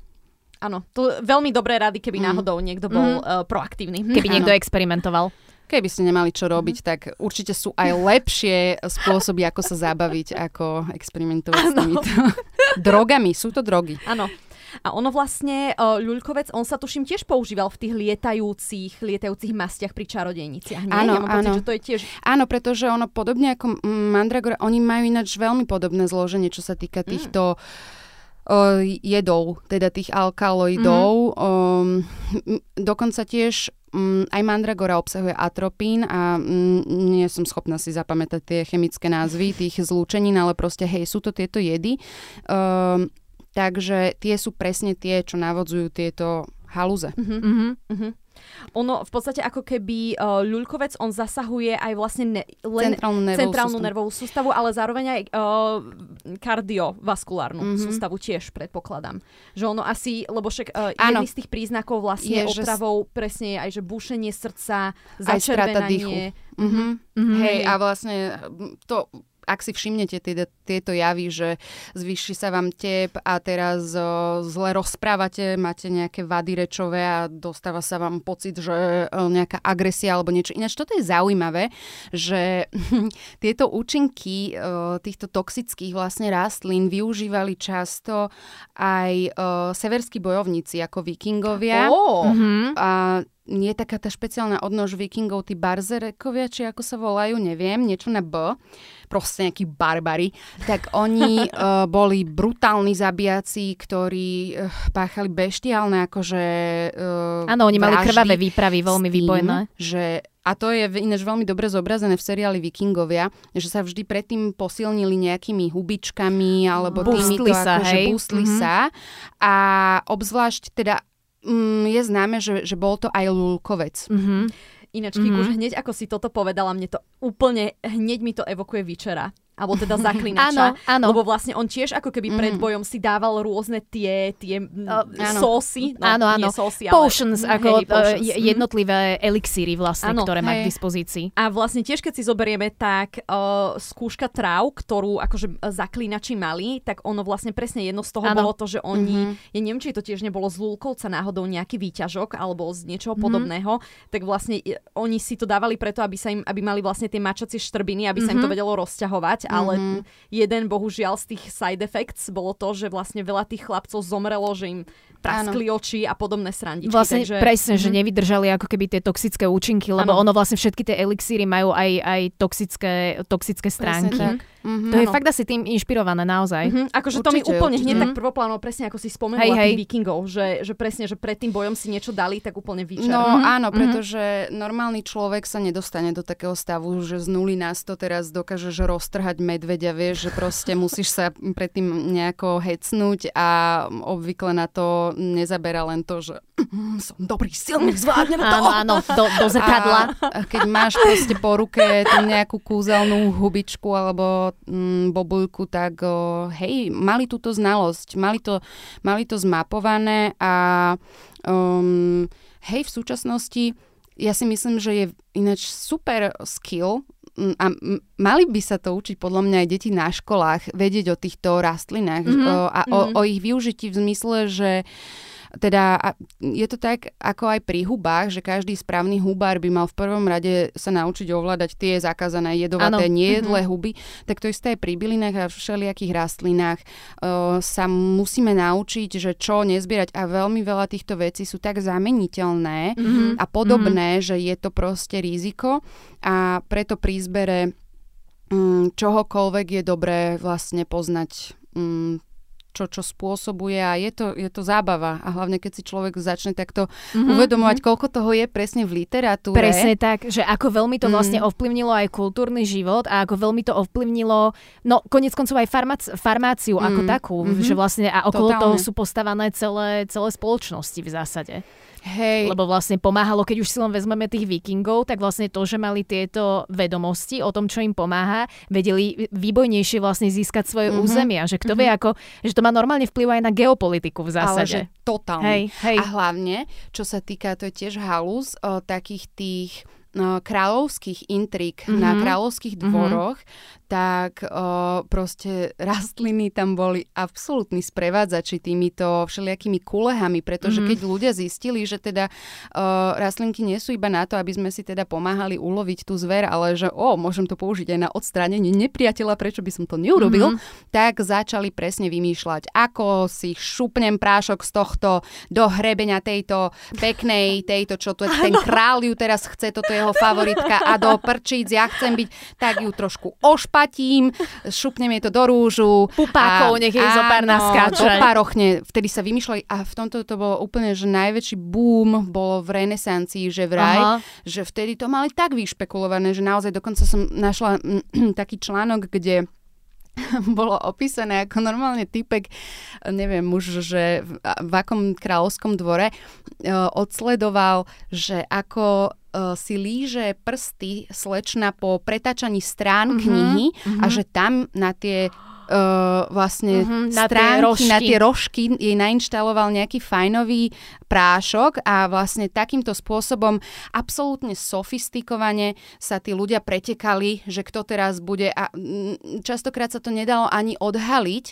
Áno, to veľmi dobré rady, keby mm. náhodou niekto bol mm. uh, proaktívny. Keby niekto experimentoval. Keby ste nemali čo robiť, mm. tak určite sú aj lepšie spôsoby, ako sa zabaviť, ako experimentovať ano. s týmito drogami. Sú to drogy. Áno. A ono vlastne, uh, ľuľkovec, on sa tuším tiež používal v tých lietajúcich, lietajúcich mastiach pri čarodejniciach. Áno, ja áno. Pocit, že to je tiež... áno, pretože ono podobne ako mandragora, oni majú ináč veľmi podobné zloženie, čo sa týka mm. týchto mm jedov, teda tých alkaloidov. Mm-hmm. Um, dokonca tiež um, aj mandragora obsahuje atropín a um, nie som schopná si zapamätať tie chemické názvy tých zlúčenín, ale proste hej, sú to tieto jedy. Um, takže tie sú presne tie, čo navodzujú tieto halúze. Mm-hmm. Mm-hmm. Ono v podstate ako keby uh, ľuľkovec, on zasahuje aj vlastne ne, len centrálnu nervovú, centrálnu sústavu. nervovú sústavu, ale zároveň aj uh, kardiovaskulárnu mm-hmm. sústavu tiež predpokladám. Že ono asi, lebo však uh, jedný z tých príznakov vlastne je, otravou že... presne je aj, že bušenie srdca, začervenanie. Mm-hmm. Mm-hmm. Hej, a vlastne to ak si všimnete tie, tieto javy, že zvýši sa vám tep a teraz o, zle rozprávate, máte nejaké vady rečové a dostáva sa vám pocit, že o, nejaká agresia alebo niečo. Ináč toto je zaujímavé, že [laughs] tieto účinky o, týchto toxických vlastne rastlín využívali často aj severskí bojovníci ako vikingovia. Oh. A nie je taká tá špeciálna odnož vikingov, tí barzerekovia, či ako sa volajú, neviem, niečo na B, proste nejakí barbary, tak oni uh, [laughs] boli brutálni zabijaci, ktorí uh, páchali beštiálne akože uh, Áno, oni mali krvavé výpravy, veľmi tým, výbojné. Že, a to je ináč veľmi dobre zobrazené v seriáli Vikingovia, že sa vždy predtým posilnili nejakými hubičkami alebo Boostli týmito, sa, akože hej. boostli Mhm. sa. A obzvlášť teda mm, je známe, že, že bol to aj lulkovec. Mhm. Ináč, Kik, Mhm. už hneď ako si toto povedala, mne to úplne, hneď mi to evokuje Vyčera. Alebo teda Áno, zaklinača. áno. Lebo vlastne on tiež ako keby pred Mhm. bojom si dával rôzne tie, tie mm, áno. sósy. No, áno, áno. Nie sósy, ale, Potions, Mm, ako hej, hej, potions. je- jednotlivé elixíry vlastne, Áno, ktoré má k hej. dispozícii. A vlastne tiež, keď si zoberieme, tak uh, skúška tráv, ktorú akože zaklínači mali, tak ono vlastne presne jedno z toho Áno. bolo to, že oni, Mhm. ja neviem, či to tiež nebolo z Lulkovca náhodou nejaký výťažok alebo z niečoho Mhm. podobného, tak vlastne oni si to dávali preto, aby sa im, aby mali vlastne tie mačacie štrbiny, aby sa im to Mhm. vedelo rozťahovať, ale Mhm. jeden bohužiaľ z tých side effects bolo to, že vlastne veľa tých chlapcov zomrelo, že im praskli oči a podobné srandičky. Vlastne takže... presne, že Mhm. nevydržali ako keby tie toxické účinky, lebo Áno. ono vlastne všetky tie elixíry majú aj, aj toxické, toxické Presne stránky. tak. Mhm. To je Áno. fakt asi tým inšpirované naozaj. Mhm, akože to mi úplne určite. hneď tak prvoplánovo, presne ako si spomenula Hej, hej. vikingov, že, že presne, že pred tým bojom si niečo dali, tak úplne vyčer. No Mhm, áno, pretože normálny človek sa nedostane do takého stavu, že z nuly na 100 teraz dokážeš roztrhať medveďa, vieš, že proste musíš sa predtým nejako hecnúť a obvykle na to nezabera len to, že "Mm, som dobrý, silný, zvládnem to. Áno, áno, do, do zrkadla. A keď máš proste po ruke tú nejakú kúzelnú hubičku alebo mm, bobulku, tak o, hej, mali túto znalosť, mali to, mali to zmapované a um, hej, v súčasnosti ja si myslím, že je ináč super skill a mali by sa to učiť podľa mňa aj deti na školách, vedieť o týchto rastlinách Mhm, o, a o, mhm. o ich využití v zmysle, že teda a je to tak ako aj pri hubách, že každý správny hubár by mal v prvom rade sa naučiť ovládať tie zakázané jedovaté, Áno. nejedlé huby. Tak to isté aj pri bylinách a všelijakých rastlinách uh, sa musíme naučiť, že čo nezbierať a veľmi veľa týchto vecí sú tak zameniteľné Mhm. a podobné, že je to proste riziko a preto pri zbere mm, čohokoľvek je dobré vlastne poznať mm, čo, čo spôsobuje a je to, je to zábava. A hlavne, keď si človek začne takto Mhm, uvedomovať, koľko toho je presne v literatúre. Presne tak, že ako veľmi to vlastne Mm. ovplyvnilo aj kultúrny život a ako veľmi to ovplyvnilo, no konec koncov aj farmac- farmáciu ako Mm. takú, Mhm. že vlastne a okolo toho Totálne. sú postavané celé, celé spoločnosti v zásade. Hej, Lebo vlastne pomáhalo, keď už si len vezmeme tých vikingov, tak vlastne to, že mali tieto vedomosti o tom, čo im pomáha, vedeli výbojnejšie vlastne získať svoje Mhm. územia. Že kto vie, ako, že to má normálne vplyv aj na geopolitiku v ale že zásade. totálne. Hej, hej. A hlavne, čo sa týka, to je tiež halus o, takých tých kráľovských intrik mm-hmm. na Mhm. kráľovských Mhm. dvoroch, tak o, proste [laughs] rastliny tam boli absolútni sprevádzači týmito všelijakými kulehami, pretože Mhm. keď ľudia zistili, že teda o, rastlinky nie sú iba na to, aby sme si teda pomáhali uloviť tú zver, ale že o, môžem to použiť aj na odstránenie nepriateľa, prečo by som to neurobil, Mhm. tak začali presne vymýšľať, ako si šupnem prášok z tohto do hrebeňa tejto peknej, tejto, čo tu ten král ju teraz chce, toto je jeho favoritka a do prčíc ja chcem byť, tak ju trošku ošpatím, šupnem jej to do rúžu. Pupákov, nech jej zo pár áno, naskáče. Do parochne, vtedy sa vymýšľali a v tomto to bolo úplne, že najväčší boom bolo v renesancii, že vraj, Aha. že vtedy to mali tak vyšpekulované, že naozaj dokonca som našla mm, [clears throat] taký článok, kde [laughs] bolo opísané ako normálne typek, neviem muž, že v, v akom kráľovskom dvore e, odsledoval, že ako si líže prsty slečna po pretáčaní strán Mhm, knihy mhm. a že tam na tie uh, vlastne Mhm, na tie stránky, rožky. na tie rožky jej nainštaloval nejaký fajnový prášok a vlastne takýmto spôsobom absolútne sofistikovane sa tí ľudia pretekali, že kto teraz bude a mm, častokrát sa to nedalo ani odhaliť,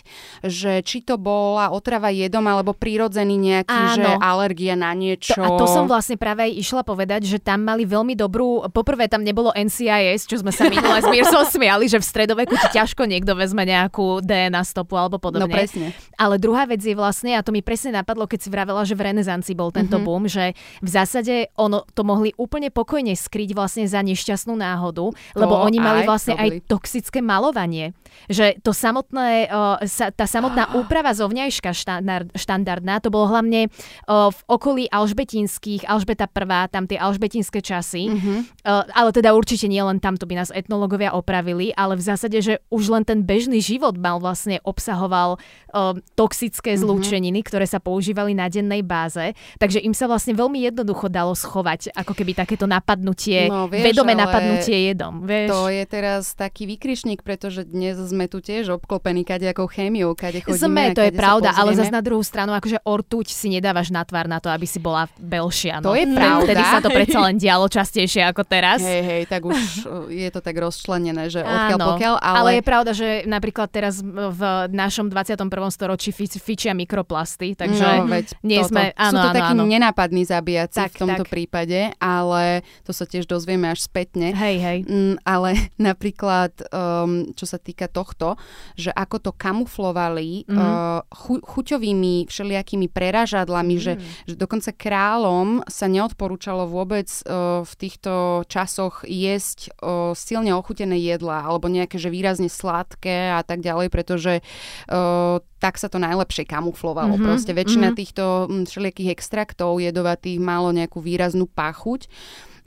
že či to bola otrava jedom alebo prírodzený nejaký, že Áno. alergia na niečo. To, a to som vlastne práve aj išla povedať, že tam mali veľmi dobrú, poprvé tam nebolo NCIS, čo sme sa minule s Mirsom smiali, že v stredoveku ti ťažko niekto vezme nejakú DNA stopu alebo podobne. No presne. Ale druhá vec je vlastne, a to mi presne napadlo, keď si vravela, že v renesancii bol tento mm-hmm. boom, že v zásade ono to mohli úplne pokojne skryť vlastne za nešťastnú náhodu, lebo oni mali aj vlastne robili. aj toxické malovanie. Že to samotné, uh, sa, tá samotná úprava zovňajška štandard, štandardná, to bolo hlavne uh, v okolí Alžbetinských, Alžbeta I, tam tie alžbetinské časy. Mhm. Uh, ale teda určite nie len tam, to by nás etnológovia opravili, ale v zásade, že už len ten bežný život mal vlastne obsahoval uh, toxické zlúčeniny, ktoré sa používali na dennej báze. Takže im sa vlastne veľmi jednoducho dalo schovať, ako keby takéto napadnutie, No, vieš, vedomé ale napadnutie jedom. Vieš? To je teraz taký vykrišník, pretože dnes sme tu tiež obklopení kadejakou chémiou, kade chodíme. Sme, to je pravda, ale zase na druhú stranu, akože ortuť si nedávaš na tvár na to, aby si bola belšia. No. To je Vtedy- pravda. Vtedy sa to [laughs] predsa len dialo častejšie ako teraz. Hej, hej, tak už [laughs] je to tak rozčlenené, že odkiaľ Áno, pokiaľ, ale... ale je pravda, že napríklad teraz v našom 21. storočí fi- fičia mikroplasty, takže no, veď nie toto. sme... Áno, Sú to áno, takí áno. nenápadní zabíjaci Tak, v tomto tak. prípade, ale to sa tiež dozvieme až spätne. Hej, hej. Mm, ale [laughs] napríklad, um, čo sa týka tohto, že ako to kamuflovali Mhm. uh, chu- chuťovými všelijakými preražadlami, že, Mhm. že dokonca kráľom sa neodporúčalo vôbec uh, v týchto časoch jesť uh, silne ochutené jedlá alebo nejaké, že výrazne sladké a tak ďalej, pretože uh, tak sa to najlepšie kamuflovalo. Mhm, Proste väčšina mhm. týchto mm, všelijakých extraktov jedovatých malo nejakú výraznú pachuť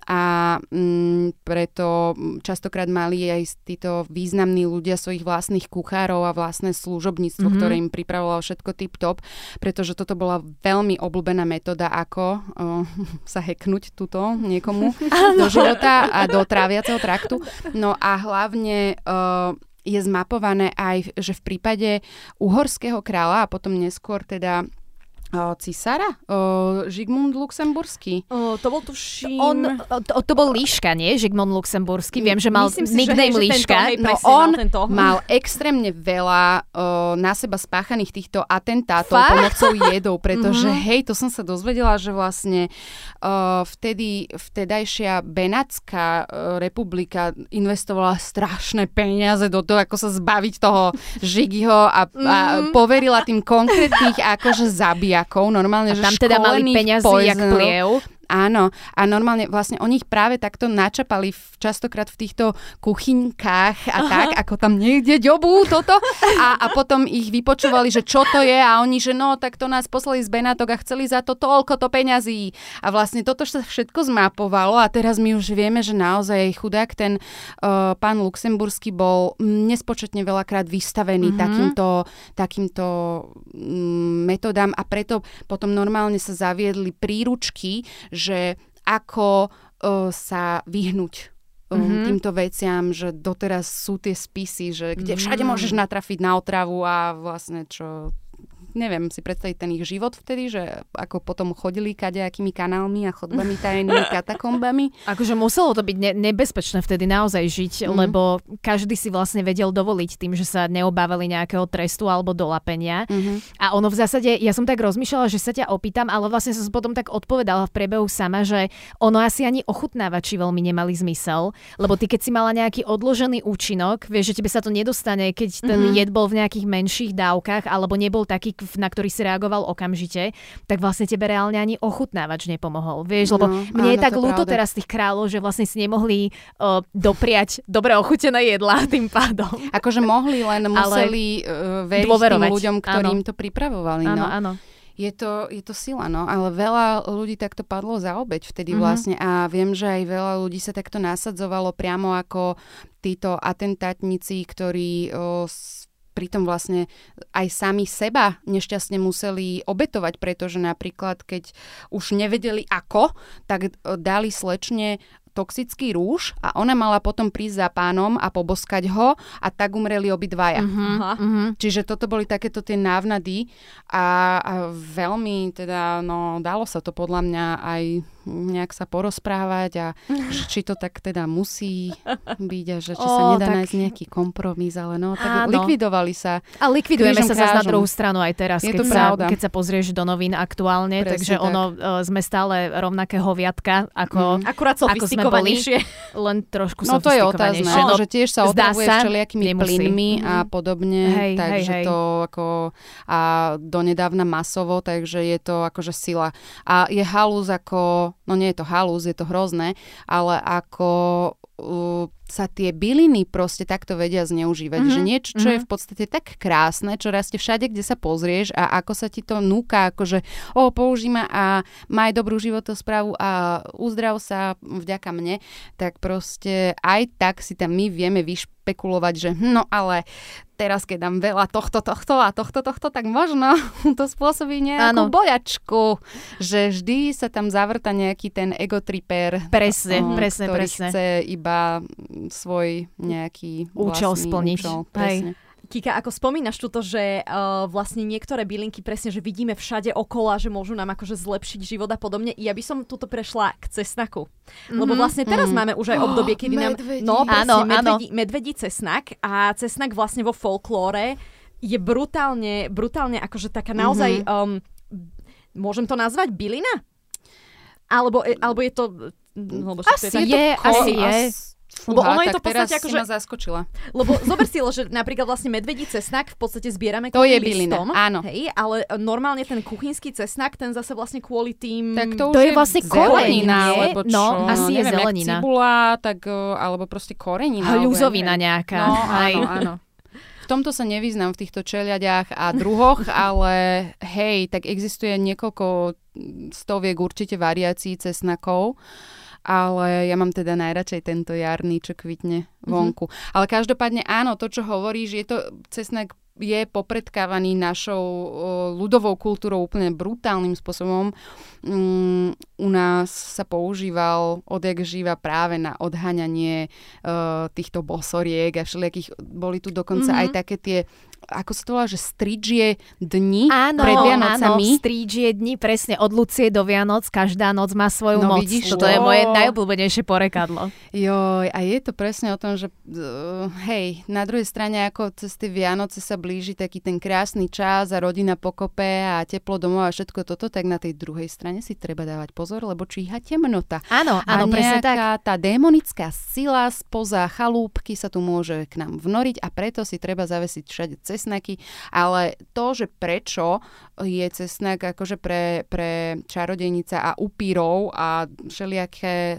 a mm, preto mm, častokrát mali aj títo významní ľudia svojich vlastných kuchárov a vlastné služobníctvo, Mhm. mm-hmm. ktoré im pripravovalo všetko tip-top, pretože toto bola veľmi obľúbená metóda, ako uh, [laughs] sa heknúť tuto niekomu [laughs] do života a do tráviaceho traktu. No a hlavne uh, je zmapované aj, že v prípade uhorského kráľa a potom neskôr teda cisára, Žigmund Luxemburský, O, to bol tuším... On, to, to bol Líška, nie? Žigmund Luxemburský. Viem, že mal Myslím si, že nickname hej, že tento, Líška. No on mal tento. mal [laughs] extrémne veľa uh, na seba spáchaných týchto atentátov Fakt? pomocou jedov, pretože Mhm. hej, to som sa dozvedela, že vlastne uh, vtedy vtedajšia Benátska republika investovala strašné peniaze do toho, ako sa zbaviť toho Žigiho a, a Mhm. poverila tým konkrétnych akože zabijakov, normálne, A že tam teda mali peňazí jak pliev. Áno, a normálne vlastne oni ich práve takto načapali v, častokrát v týchto kuchynkách a Aha. tak, ako tam niekde ďobú toto a, a potom ich vypočúvali, že čo to je a oni, že no, tak to nás poslali z Benátok a chceli za to toľko to peňazí. A vlastne toto sa všetko zmapovalo a teraz my už vieme, že naozaj chudák ten uh, pán Luxemburský bol nespočetne veľakrát vystavený Mhm. takýmto, takýmto metodám a preto potom normálne sa zaviedli príručky, že ako uh, sa vyhnúť Mhm. týmto veciam, že doteraz sú tie spisy, že kde všade Mhm. môžeš natrafiť na otravu a vlastne čo neviem si predstaviť ten ich život vtedy, že ako potom chodili kadejakými kanálmi a chodbami tajnými katakombami. Akože muselo to byť ne- nebezpečné vtedy naozaj žiť, Mhm. lebo každý si vlastne vedel dovoliť tým, že sa neobávali nejakého trestu alebo dolapenia. Mhm. A ono v zásade, ja som tak rozmýšľala, že sa ťa opýtam, ale vlastne som potom tak odpovedala v priebehu sama, že ono asi ani ochutnávači veľmi nemali zmysel, lebo ty keď si mala nejaký odložený účinok, vieš, že tebe sa to nedostane, keď ten Mhm. jed bol v nejakých menších dávkach, alebo nebol taký, na ktorý si reagoval okamžite, tak vlastne tebe reálne ani ochutnávač nepomohol. Vieš, lebo No, mne je áno, tak je ľúto pravda. teraz tých kráľov, že vlastne si nemohli uh, dopriať dobre ochutené jedlá tým pádom. Akože mohli, len museli uh, veriť dôverovať, tým ľuďom, ktorí áno. im to pripravovali. Áno, no. áno. Je to, je to sila, no, ale veľa ľudí takto padlo za obeď vtedy Mhm. vlastne a viem, že aj veľa ľudí sa takto nasadzovalo priamo ako títo atentátnici, ktorí o, pritom vlastne aj sami seba nešťastne museli obetovať, pretože napríklad keď už nevedeli ako, tak o, dali slečne toxický rúž a ona mala potom prísť za pánom a poboskať ho a tak umreli obidvaja. Aha. mhm. Čiže toto boli takéto tie návnady a, a veľmi teda, no dalo sa to podľa mňa aj nejak sa porozprávať a či to tak teda musí byť a že či sa Ó, nedá tak- nájsť nejaký kompromis, ale no tak Áno. likvidovali sa. A likvidujeme sa zase na druhú stranu aj teraz, Je keď to sa, pravda. keď sa pozrieš do novín aktuálne, Presne takže tak. ono, e, sme stále rovnaké hoviatka, ako Akurát Ako sme boli. [laughs] len trošku No to je otázne, no, že tiež sa otravuje sa, všelijakými nemusí. plynmi a Mhm. podobne, Hej, takže hej, hej. to ako a donedávna masovo, takže je to akože sila. A je halúz ako, no nie je to halúz, je to hrozné, ale ako uh, sa tie byliny proste takto vedia zneužívať. Mhm, Že niečo, čo je mhm. v podstate tak krásne, čo rastie všade, kde sa pozrieš a ako sa ti to núka, akože o, použij ma a maj dobrú životosprávu a uzdrav sa vďaka mne, tak proste aj tak si tam my vieme vyšpekulovať, že no ale teraz keď dám veľa tohto, tohto a tohto, tohto, tak možno [laughs] to spôsobí nejakú Áno. boľačku, že vždy sa tam zavrta nejaký ten egotriper, Presne, o, presne, ktorý presne. chce iba mm, svoj nejaký Účel vlastný splniť. Účel, Hej. presne. Kika, ako spomínaš tuto, že uh, vlastne niektoré bylinky presne, že vidíme všade okolo že môžu nám akože zlepšiť život a podobne. Ja by som tuto prešla k cesnaku. Lebo Mhm. vlastne teraz Mhm. máme už aj obdobie, [gasps] kedy nám... medvedí. No, presne, Áno, áno. medvedí, medvedí cesnak a cesnak vlastne vo folklóre je brutálne, brutálne akože taká naozaj... Um, môžem to nazvať bylina? Alebo, e, alebo je to... Lebo Asi je, asi Ko- je. as- Lebo ono je to v podstate ako, že- ma zaskočila. Lebo zober si, že napríklad vlastne medvedí cesnak v podstate zbierame To je bylina, listom, áno. Hej, ale e, normálne ten kuchynský cesnak, ten zase vlastne kvôli tým... Tak to, To už je vlastne nie? alebo čo? No, asi je neviem, zelenina. cibula, tak, o, alebo proste korenina. neviem. nejaká. No, áno, áno. V tomto sa nevyznám v týchto čeliadiach a druhoch, [laughs] ale hej, tak existuje niekoľko stoviek určite variácií cesnakov, ale ja mám teda najradšej tento jarný, čo kvitne vonku. Mm-hmm. Ale každopádne áno, to, čo hovoríš, je to cesnak je popredkávaný našou ľudovou kultúrou úplne brutálnym spôsobom. Mm, u nás sa používal odjak živa práve na odhaňanie uh, týchto bosoriek a všelijakých, boli tu dokonca Mhm. aj také tie, ako sa to volá, že stridžie dni Áno, pred áno, Vianocami. strídie dni, presne od Lucie do Vianoc, každá noc má svoju No moc. vidíš Toto je moje najobľúbenejšie porekadlo. Joj, a je to presne o tom, že uh, hej, na druhej strane ako cez tie Vianoce sa blíži taký ten krásny čas a rodina pokope a teplo domov a všetko toto, tak na tej druhej strane si treba dávať pozor, lebo číha temnota. Áno, áno, a presne tak. tá démonická sila spoza chalúbky sa tu môže k nám vnoriť a preto si treba zavesiť všade cesnaky, ale to, že prečo je cesnak akože pre, pre čarodejnica a upírov a všelijaké e,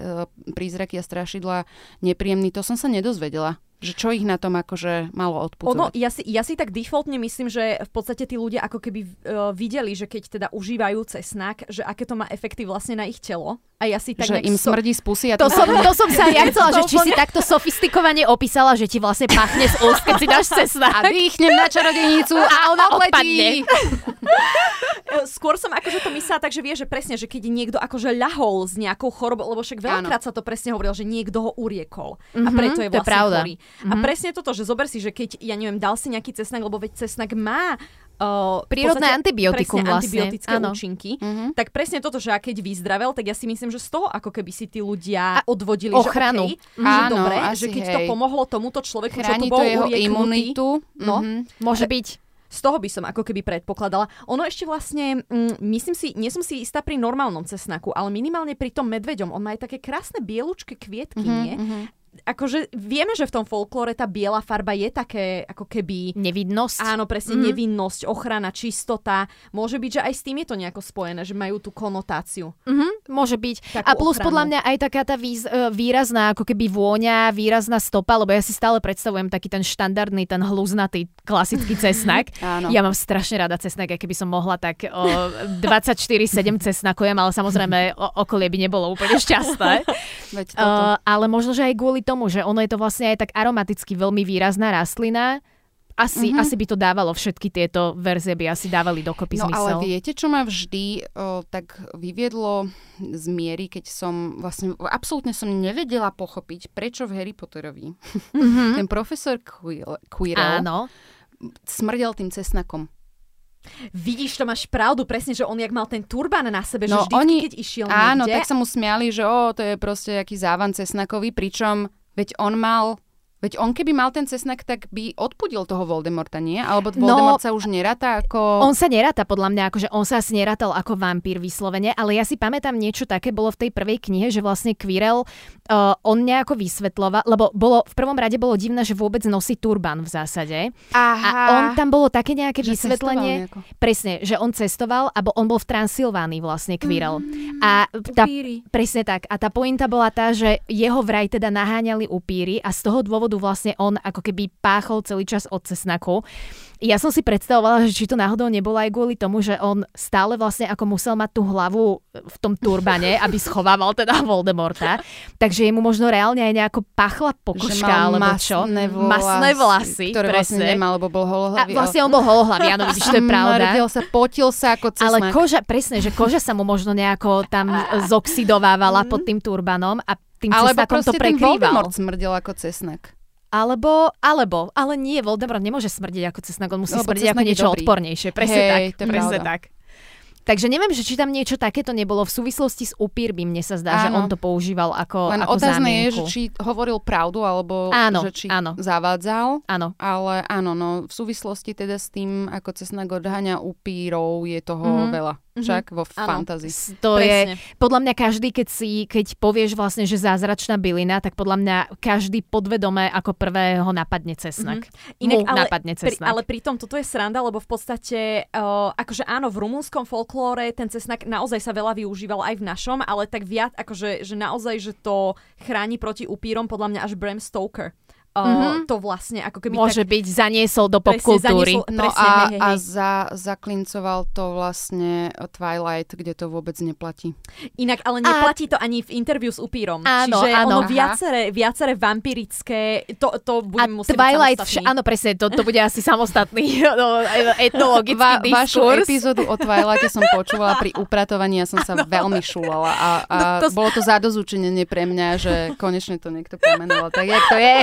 prízraky a strašidla nepríjemný, to som sa nedozvedela. Že čo ich na tom akože malo Ono, odpudzovať. ja si, ja si tak defaultne myslím, že v podstate tí ľudia ako keby uh, videli, že keď teda užívajú cesnak, že aké to má efekty vlastne na ich telo. A ja si tak že im so- smrdí z pusy a To som, [laughs] to som sa [laughs] ja chcela, že To či si takto sofistikovane opísala, že ti vlastne pachne z úst, keď si dáš a cesnak. dýchnem na čarodejnicu a [laughs] ona odpadne. E, Skôr som akože to myslela tak, že vie, že presne, že keď niekto akože ľahol s nejakou chorobou, lebo však veľakrát sa to presne hovorilo, že niekto ho uriekol. A Mhm, preto je to je vlastne pravda. chorý. A presne toto, že zober si, že keď, ja neviem, dal si nejaký cesnak, lebo veď cesnak má uh, Prírodné antibiotikum presne vlastne, antibiotické áno. účinky. Mhm. Tak presne toto, že a keď vyzdravel, tak ja si myslím, že z toho ako keby si tí ľudia odvodili, ochranu. že, okay, že Áno, dobre, asi že keď to hej. pomohlo tomuto človeku, čo tu Chráni bol to jeho urieknutý, imunitu. No. Mhm. Môže byť. z toho by som ako keby predpokladala. Ono ešte vlastne, mm, myslím si, nie som si istá pri normálnom cesnaku, ale minimálne pri tom medveďom. On má aj také krásne bielučké kvietky, Mhm, nie? mhm. Akože vieme, že v tom folklóre tá biela farba je také ako keby... Nevidnosť. Áno, presne, Mhm. nevinnosť, ochrana, čistota. Môže byť, že aj s tým je to nejako spojené, že majú tú konotáciu. Mhm, môže byť. Takú a plus ochranu. podľa mňa aj taká tá výz, e, výrazná ako keby vôňa, výrazná stopa, lebo ja si stále predstavujem taký ten štandardný, ten hluznatý klasický [laughs] cesnak. Áno. Ja mám strašne rada cesnak, keby som mohla, tak o, 24-7 cesnakujem, ale samozrejme okolie by nebolo úplne šťastné. [laughs] Veď toto. Uh, ale možno, že aj kvôli tomu, že ono je to vlastne aj tak aromaticky veľmi výrazná rastlina asi, Mhm. asi by to dávalo, všetky tieto verzie by asi dávali dokopy No ale zmysel. viete, čo ma vždy o, tak vyviedlo z miery, keď som vlastne, absolútne som nevedela pochopiť, prečo v Harry Potterovi Mhm. [laughs] ten profesor Quirrell Áno. smrdel tým cesnakom. Vidíš, to máš pravdu, presne, že on jak mal ten turban na sebe, No že vždycky, oni- keď išiel Áno, niekde, tak sa mu smiali, že o, to je proste aký závan cesnakový, pričom veď on mal Veď on keby mal ten cesnak, tak by odpudil toho Voldemorta, nie? Alebo Voldemort sa už neráta ako... On sa neráta podľa mňa, akože on sa asi nerátal ako vampír vyslovene, ale ja si pamätám niečo také, bolo v tej prvej knihe, že vlastne Quirrell, uh, on nejako vysvetloval, lebo bolo, v prvom rade bolo divné, že vôbec nosí turban v zásade. Aha. A on tam bolo také nejaké Že vysvetlenie, presne, že on cestoval, alebo on bol v Transylvánii vlastne Quirrell. A tá, upíry. presne tak. A tá pointa bola tá, že jeho vraj teda naháňali upíry a z toho dôvodu vlastne on ako keby páchol celý čas od cesnaku. Ja som si predstavovala, že či to náhodou nebolo aj kvôli tomu, že on stále vlastne ako musel mať tú hlavu v tom turbane, [laughs] aby schovával teda Voldemorta. Takže jemu možno reálne aj nejako pachla pokožka, alebo čo. vlasy, Masné vlasy, ktoré vlastne presne. nemal, lebo bol A holohlavý. vlastne on bol holohlavý, áno, vidíš, to je [laughs] pravda. Sa, potil sa ako cesnak. Ale koža, presne, že koža sa mu možno nejako tam zoxidovávala pod tým turbanom a tým Alebo cesnakom to prekrýval. Voldemort smrdel ako cesnak. Alebo, alebo, ale nie, Voldemort nemôže smrdiť ako cesnak, on musí Lebo smrdiť ako je niečo dobrý. odpornejšie. Presne Hej, tak. to je presne tak. Takže neviem, že či tam niečo takéto nebolo v súvislosti s upírmi, mne sa zdá, že Áno. on to používal ako, Len ako otázne je, zámienku. že či hovoril pravdu, alebo Áno, že či áno. zavádzal. Áno. Ale áno, no v súvislosti teda s tým, ako cesnak odháňa upírov, je toho Mhm. veľa. Však vo. S- To Presne. je, podľa mňa každý, keď si, keď povieš vlastne, že zázračná bylina, tak podľa mňa každý podvedome ako prvého napadne cesnak. Inak, Mu ale, napadne pri, cesnak. ale pritom toto je sranda, lebo v podstate, uh, akože áno, v rumúnskom folklóre ten cesnak naozaj sa veľa využíval aj v našom, ale tak viac, akože že naozaj, že to chráni proti upírom, podľa mňa až Bram Stoker. Uh, To vlastne ako keby Môže tak... byť, zaniesol do popkultúry. No a, hej, hej, a za, zaklincoval to vlastne Twilight, kde to vôbec neplatí. Inak, ale neplatí to ani v interviu s upírom. Áno, Čiže áno. ono Aha. viaceré, viaceré vampirické, to, to A budeme musieť Twilight, vš- áno presne, to, to bude asi samostatný [laughs] no, etnologický Va, vašu diskurs. epizódu o Twilighte som počúvala pri upratovaní a som sa veľmi šulala a, a No to- bolo to zadozučinenie pre mňa, že konečne to niekto pomenoval tak, jak to je.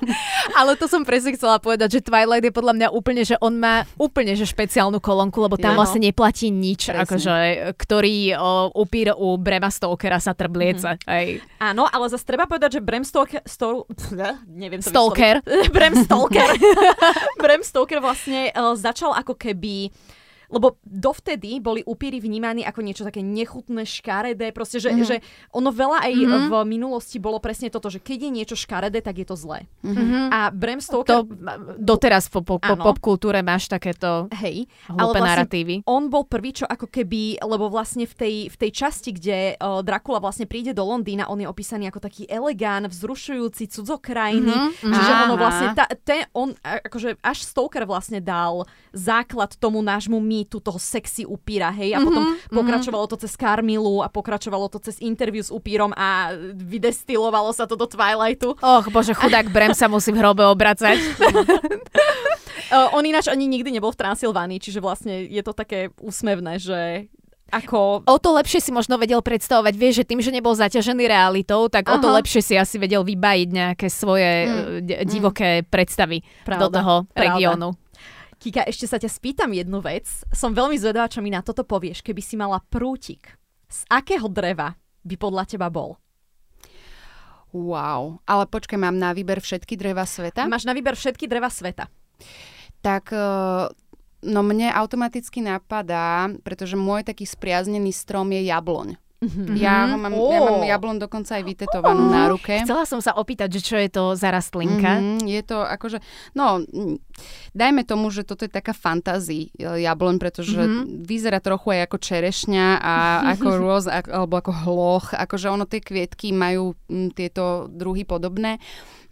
[laughs] Ale to som presne chcela povedať, že Twilight je podľa mňa úplne, že on má úplne že špeciálnu kolónku, lebo tam vlastne neplatí nič, Presne. akože, ktorý o, upír u Brema Stokera sa trbliece. Mhm. Hej. Áno, ale zase treba povedať, že Bram Stoker... Stor, neviem to Stalker. [laughs] Bram Stoker. [laughs] Bram Stoker vlastne uh, začal ako keby lebo dovtedy boli upíry vnímaní ako niečo také nechutné, škaredé, proste, že, Mhm. že ono veľa aj Mhm. v minulosti bolo presne toto, že keď je niečo škaredé, tak je to zlé. Mhm. A Bram Stoker... To doteraz po, po, po popkultúre máš takéto Hej, hlúpe vlastne narratívy. on bol prvý, čo ako keby, lebo vlastne v tej, v tej časti, kde uh, Dracula vlastne príde do Londýna, on je opísaný ako taký elegán, vzrušujúci cudzokrajný. Mhm, Čiže mhm. ono Aha. vlastne, ta, ten, on, akože až Stoker vlastne dal základ tomu nášmu mýtu toho sexy upíra, hej, a potom pokračovalo to cez Carmilu a pokračovalo to cez interview s upírom a vydestilovalo sa to do Twilightu. Och, bože, chudák Brem sa musí v hrobe obracať. [laughs] On ináč ani nikdy nebol v Transylvánii, čiže vlastne je to také úsmevné, že ako O to lepšie si možno vedel predstavovať, vieš, že tým, že nebol zaťažený realitou, tak o to Aha. lepšie si asi vedel vybajiť nejaké svoje Mm. mm. d- divoké predstavy Pravda, do toho pravda. regiónu. Kika, ešte sa ťa spýtam jednu vec. Som veľmi zvedavá, čo mi na toto povieš. Keby si mala prútik, z akého dreva by podľa teba bol? Wow. Ale počkaj, mám na výber všetky dreva sveta? Máš na výber všetky dreva sveta. Tak eh, no mne automaticky napadá, pretože môj taký spriaznený strom je jabloň. Mhm. Ja, ho mám, ja mám jablon dokonca aj vytetovanú na ruke. Chcela som sa opýtať, že čo je to za rastlinka. Mhm, je to akože, no, mm, dajme tomu, že toto je taká fantázii e, jabloň, pretože Mhm. vyzerá trochu aj ako čerešňa a [laughs] ako rôz, alebo ako hloch, akože ono tie kvietky majú mm, tieto druhy podobné,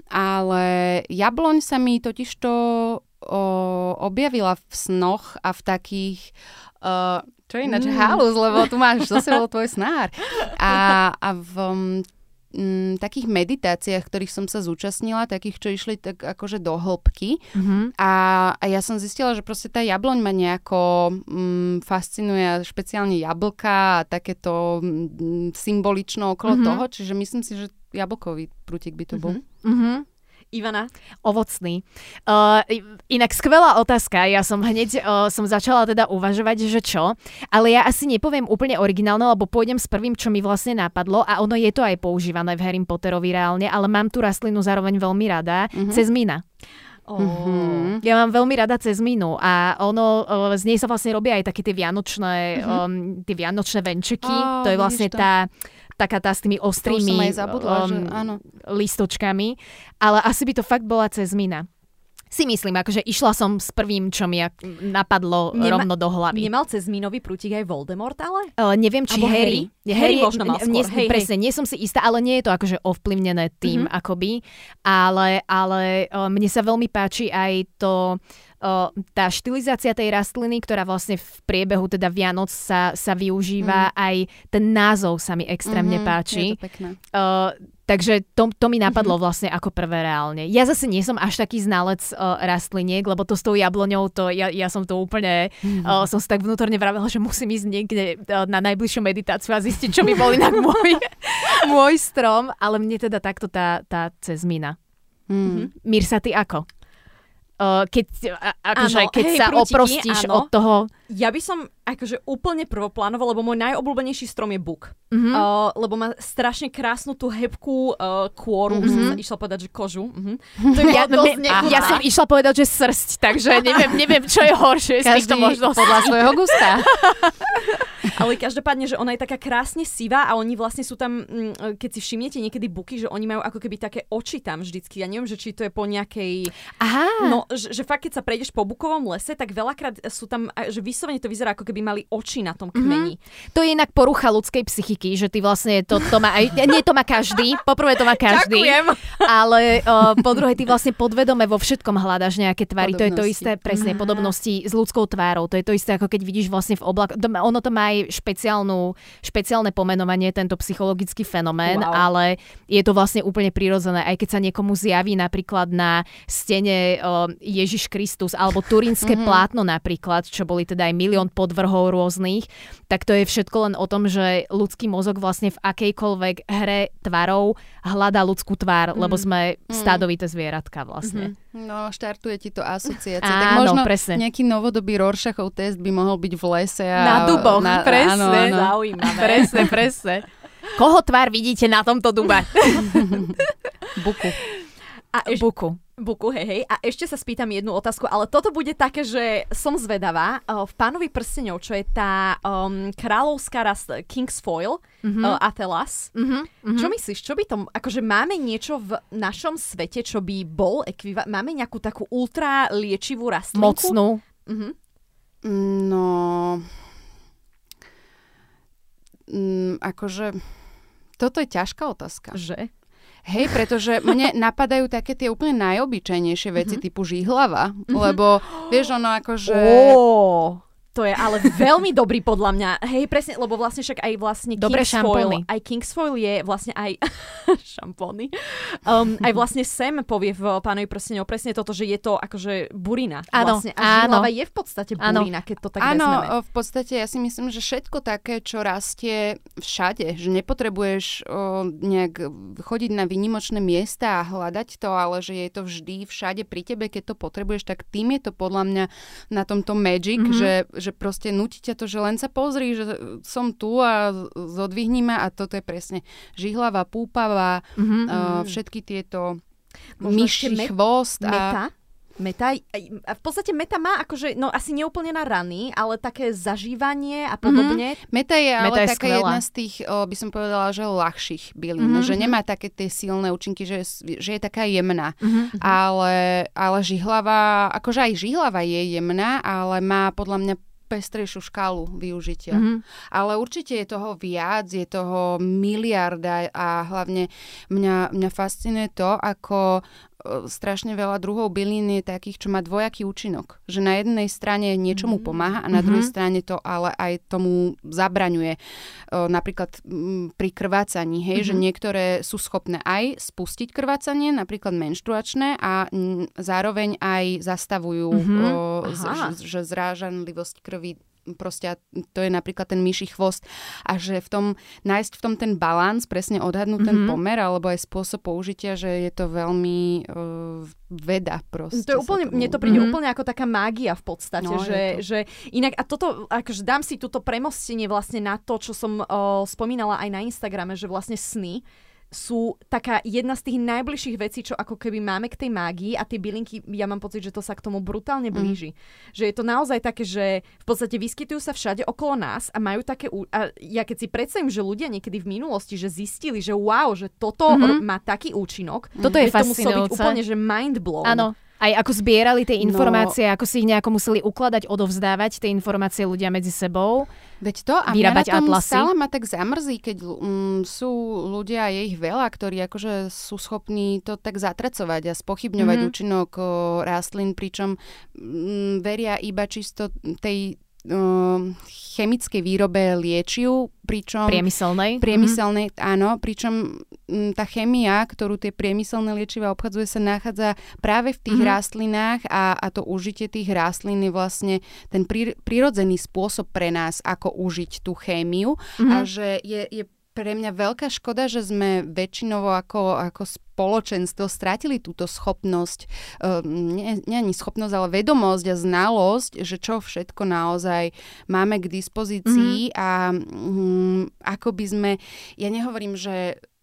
ale jabloň sa mi totižto o, objavila v snoch a v takých uh, čo je ináč Mm. halus, lebo tu máš, zase bol tvoj snár. A, a v, mm, takých meditáciách, ktorých som sa zúčastnila, takých, čo išli tak akože do hĺbky. Mhm. A, a ja som zistila, že proste tá jabloň ma nejako mm, fascinuje, špeciálne jablka a takéto mm, symbolično okolo Mhm. toho, čiže myslím si, že jablkový prútik by to bol. Mhm. Ivana? Ovocný. Uh, inak skvelá otázka. Ja som hneď uh, som začala teda uvažovať, že čo. Ale ja asi nepoviem úplne originálne, lebo pôjdem s prvým, čo mi vlastne napadlo. A ono je to aj používané v Harry Potterovi reálne, ale mám tú rastlinu zároveň veľmi rada. Mhm. Cezmína. Oh. Ja mám veľmi rada cezmínu a ono, uh, z nej sa vlastne robia aj také tie vianočné, Mhm. um, tie vianočné venčeky. Á, to je vlastne to. Taká tá s tými ostrými zabudla, že áno. listočkami, ale asi by to fakt bola cezmina. Si myslím, akože išla som s prvým, čo mi napadlo Nema- rovno do hlavy. Nemal cez mínový prútik aj Voldemort, ale? Uh, neviem, či Alebo Harry. Harry? Harry možno mal nie, skôr, hej, presne, nie som si istá, ale nie je to akože ovplyvnené tým, Mhm. akoby. Ale, ale uh, mne sa veľmi páči aj to, tá štilizácia tej rastliny, ktorá vlastne v priebehu teda Vianoc sa, sa využíva. Aj ten názov sa mi extrémne Mhm, páči. Je to pekné. Uh, takže to, to mi Mhm. napadlo vlastne ako prvé reálne. Ja zase nie som až taký znalec uh, rastliniek, lebo to s tou jabloňou, to ja, ja som to úplne, Mhm. uh, som si tak vnútorne vravela, že musím ísť niekde uh, na najbližšiu meditáciu a zistiť, čo by bol inak môj, [laughs] môj strom, ale mne teda takto tá, tá cezmina. Mm. Mirsa, ty ako? Keď, akože, keď hej, sa prútiky, oprostíš áno. od toho... Ja by som akože úplne prvoplánovo, lebo môj najobľúbenejší strom je buk. Mhm. Uh, lebo má strašne krásnu tú hebkú uh, kôru, už som išla povedať, že kožu. Uh-huh. To je [laughs] Ja, dosť ne, ja som išla povedať, že srsť, takže neviem, neviem čo je horšie z týchto Každý možností. podľa svojho gusta. [laughs] Ale každopádne, že ona je taká krásne sivá a oni vlastne sú tam, mm, keď si všimnete niekedy buky, že oni majú ako keby také oči tam vždycky. Ja neviem, že či to je po nejakej... Aha. No, že, že fakt, keď sa prejdeš po bukovom lese, tak veľakrát sú tam, že vyslovene to vyzerá, ako keby mali oči na tom kmeni. To je inak porucha ľudskej psychiky, že ty vlastne to, to má aj, nie to má každý, poprvé to má každý, Ďakujem. ale uh, po druhé ty vlastne podvedome vo všetkom hľadaš nejaké tvary, to je to isté, presne, podobnosti s ľudskou tvárou, to je to isté, ako keď vidíš vlastne v oblak, to má- ono to má aj špeciálnu, špeciálne pomenovanie, tento psychologický fenomén, Wow. ale je to vlastne úplne prirodzené, aj keď sa niekomu zjaví napríklad na stene uh, Ježiš Kristus alebo turínske plátno napríklad, čo boli teda aj milión podvrhov rôznych, tak to je všetko len o tom, že ľudský mozog vlastne v akejkoľvek hre tvarov hľadá ľudskú tvár, lebo sme stádovité zvieratka vlastne. No, štartuje ti to asociácia. tak Áno, možno presne. nejaký novodobý Rorschachov test by mohol byť v lese. A, Na duboch, presne. Áno, áno. [laughs] Zaujímavé. Presne, presne. Koho tvár vidíte na tomto dube? [laughs] [laughs] Buku. A eš- Buku. Buku, hej, hej. A ešte sa spýtam jednu otázku, ale toto bude také, že som zvedavá. Uh, v Pánovi prstenov, čo je tá um, kráľovská rast King's Foil, mm-hmm. uh, Atelas. Mhm, Čo myslíš, čo by tom, akože máme niečo v našom svete, čo by bol ekviva- máme nejakú takú ultra liečivú rastlinku? Mocnú. Mhm. No... Mm, akože... Toto je ťažká otázka. Že? Hej, pretože mne [laughs] napadajú také tie úplne najobyčajnejšie veci typu žihlava, lebo vieš, ono akože... Ó, to je ale veľmi dobrý podľa mňa. Hej, presne, lebo vlastne však aj vlastne Dobré King's Foil, šampóny. aj King's Foil je vlastne aj [laughs] šampóny. Um, aj vlastne Sam povie v Pánovi prstenov presne toto, že je to akože burina. Áno, vlastne. A áno. je v podstate Áno. burina, keď to tak Áno, vezmeme. v podstate ja si myslím, že všetko také, čo rastie všade, že nepotrebuješ o, nejak chodiť na výnimočné miesta a hľadať to, ale že je to vždy všade pri tebe, keď to potrebuješ, tak tým je to podľa mňa na tomto magic, Mhm. mm-hmm. že, že proste nutí ťa to, že len sa pozri, že som tu a zodvihni ma a toto je presne žihlava, púpava, Mhm. mm-hmm. uh, všetky tieto myši, met- chvost a... Meta? Meta, a v podstate meta má akože, no asi neúplne na rany, ale také zažívanie a podobne. Meta je ale Meta je taká skvelá. jedna z tých, o, by som povedala, že ľahších bylín, Mhm, mm-hmm. že nemá také tie silné účinky, že, je- že je taká jemná. Mhm. Ale, ale žihlava, akože aj žihlava je jemná, ale má podľa mňa pestrejšiu škálu využitia. Mhm. Ale určite je toho viac, je toho miliarda a hlavne mňa, mňa fascinuje to, ako strašne veľa druhov bylín je takých, čo má dvojaký účinok. Že na jednej strane niečomu pomáha a na Mhm. druhej strane to ale aj tomu zabraňuje. E, Napríklad mm, pri krvácaní, hej, že Mhm. niektoré sú schopné aj spustiť krvácanie, napríklad menštruačné a mm, zároveň aj zastavujú, Mhm. o, z- že, že zrážanlivosť krvi proste to je napríklad ten myší chvost a že v tom, nájsť v tom ten balans, presne odhadnúť ten Mhm. pomer alebo aj spôsob použitia, že je to veľmi uh, veda proste. To je úplne, tomu- mne to príde Mhm. úplne ako taká mágia v podstate, No, že, že inak, a toto, akože dám si túto premostenie vlastne na to, čo som o, spomínala aj na Instagrame, že vlastne sny sú taká jedna z tých najbližších vecí, čo ako keby máme k tej mágii a tie bylinky, ja mám pocit, že to sa k tomu brutálne Mhm. blíži. Že je to naozaj také, že v podstate vyskytujú sa všade okolo nás a majú také... A ja keď si predstavím, že ľudia niekedy v minulosti, že zistili, že wow, že toto Mhm. má taký účinok, Toto je to muselo byť úplne, že mind blown. Áno. Aj ako zbierali tie No. informácie, ako si ich nejako museli ukladať, odovzdávať tie informácie ľudia medzi sebou. Veď to a vyrábať mňa na tom atlasy. stále ma tak zamrzí, keď mm, sú ľudia, je ich veľa, ktorí akože sú schopní to tak zatracovať a spochybňovať Mhm. účinok o, rastlín, pričom mm, veria iba čisto tej chemickej výrobe liečiv, pričom Priemyselnej. priemyselnej, áno, pričom mm, tá chemia, ktorú tie priemyselné liečiva obchadzuje, sa nachádza práve v tých Mhm. rastlinách a, a to užitie tých rastlín je vlastne ten prí, prirodzený spôsob pre nás, ako užiť tú chémiu Mhm. a že je, je pre mňa veľká škoda, že sme väčšinovo ako, ako spoločenstvo stratili túto schopnosť, uh, nie, nie ani schopnosť, ale vedomosť a znalosť, že čo všetko naozaj máme k dispozícii mm-hmm. a um, ako by sme, ja nehovorím, že mm,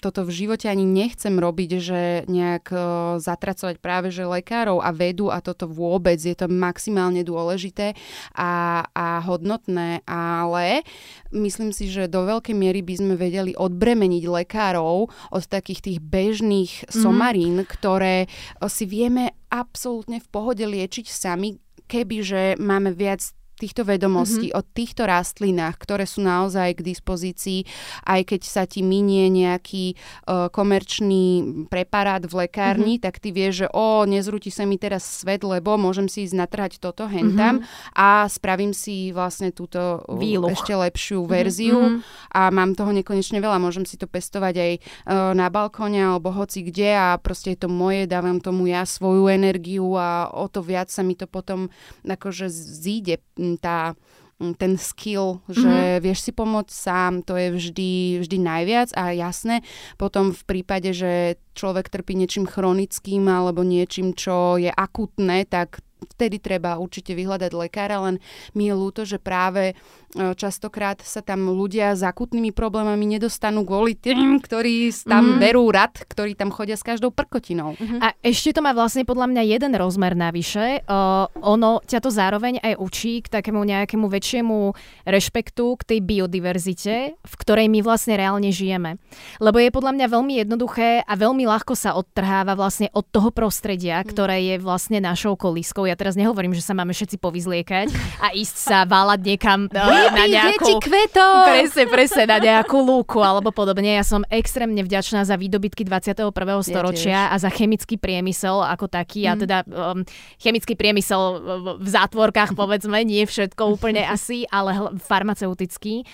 toto v živote ani nechcem robiť, že nejak uh, zatracovať práve že lekárov a vedu a toto vôbec je to maximálne dôležité a, a hodnotné, ale myslím si, že do veľkej miery by sme vedeli odbremeniť lekárov od takých tých bežných Mhm. somarín, ktoré uh, si vieme absolútne v pohode liečiť sami, kebyže máme viac týchto vedomostí mm-hmm. o týchto rastlinách, ktoré sú naozaj k dispozícii, aj keď sa ti minie nejaký uh, komerčný preparát v lekárni, mm-hmm. tak ty vieš, že o, nezrúti sa mi teraz svet, lebo môžem si ísť natrhať toto hentam mm-hmm. a spravím si vlastne túto uh, Výluch. ešte lepšiu verziu Mhm. a mám toho nekonečne veľa. Môžem si to pestovať aj uh, na balkóne alebo hoci kde a proste je to moje, dávam tomu ja svoju energiu a o to viac sa mi to potom akože zíde tá m, ten skill, že mm-hmm. vieš si pomôcť sám, to je vždy, vždy najviac a jasné, potom v prípade, že človek trpí niečím chronickým alebo niečím, čo je akutné, tak vtedy treba určite vyhľadať lekára, len mi je ľúto, že práve e, častokrát sa tam ľudia s akutnými problémami nedostanú kvôli tým, ktorí tam Mhm. berú rad, ktorí tam chodia s každou prkotinou. A ešte to má vlastne podľa mňa jeden rozmer navyše. Uh, ono ťa to zároveň aj učí k takému nejakému väčšiemu rešpektu k tej biodiverzite, v ktorej my vlastne reálne žijeme. Lebo je podľa mňa veľmi jednoduché a veľmi ľahko sa odtrháva vlastne od toho prostredia, ktoré je vlastne našou kolískou. Ja teraz nehovorím, že sa máme všetci povyzliekať a ísť sa válať niekam uh, na nejakú... kvetov! Presne, presne, na nejakú lúku alebo podobne. Ja som extrémne vďačná za výdobytky 21. storočia a za chemický priemysel ako taký. A teda um, chemický priemysel v- zátvorkách, povedzme, nie všetko úplne asi, ale farmaceutický.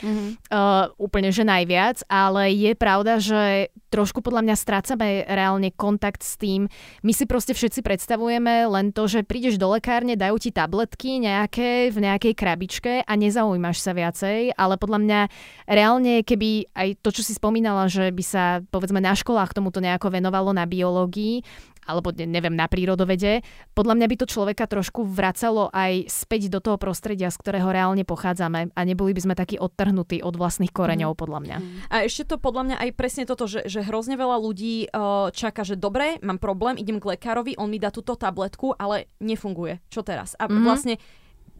Uh, úplne, že najviac. Ale je pravda, že trošku podľa mňa strácame reálne kontakt s tým. My si proste všetci predstavujeme len to, že prídeš do lekárne, dajú ti tabletky nejaké v nejakej krabičke a nezaujímaš sa viacej, ale podľa mňa reálne, keby aj to, čo si spomínala, že by sa povedzme na školách tomuto nejako venovalo na biológii, alebo ne- neviem, na prírodovede, podľa mňa by to človeka trošku vracalo aj späť do toho prostredia, z ktorého reálne pochádzame a neboli by sme takí odtrhnutí od vlastných koreňov, podľa mňa. A ešte to podľa mňa aj presne toto, že, že hrozne veľa ľudí uh, čaká, že dobre, mám problém, idem k lekárovi, on mi dá túto tabletku, ale nefunguje. Čo teraz? A Mhm. vlastne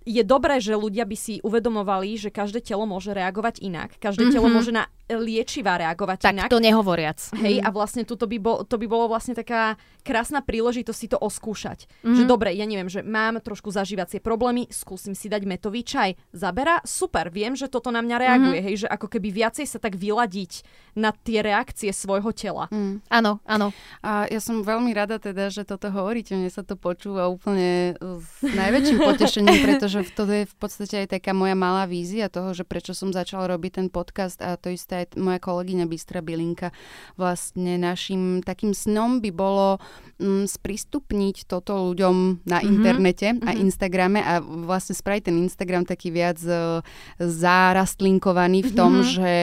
je dobré, že ľudia by si uvedomovali, že každé telo môže reagovať inak. Každé telo Mhm. môže na liečivá reagovať Tak inak. to nehovoriac. Hej, a vlastne tuto by, bol, to by bolo vlastne taká krásna príležitosť si to oskúšať. Mhm. Že dobre, ja neviem, že mám trošku zažívacie problémy, skúsim si dať metový čaj. Zabera? Super, viem, že toto na mňa reaguje, Mhm. hej, že ako keby viacej sa tak vyladiť na tie reakcie svojho tela. Mm. Áno, áno. A ja som veľmi rada teda, že toto hovoríte. Mne sa to počúva úplne s najväčším potešením, [laughs] pretože to je v podstate aj taká moja malá vízia toho, že prečo som začala robiť ten podcast a to isté aj moja kolegyňa Bystra Bilinka. Vlastne našim takým snom by bolo mm, sprístupniť toto ľuďom na Mhm, internete a mhm. Instagrame a vlastne spraviť ten Instagram taký viac uh, zarastlinkovaný v tom, Mhm. že,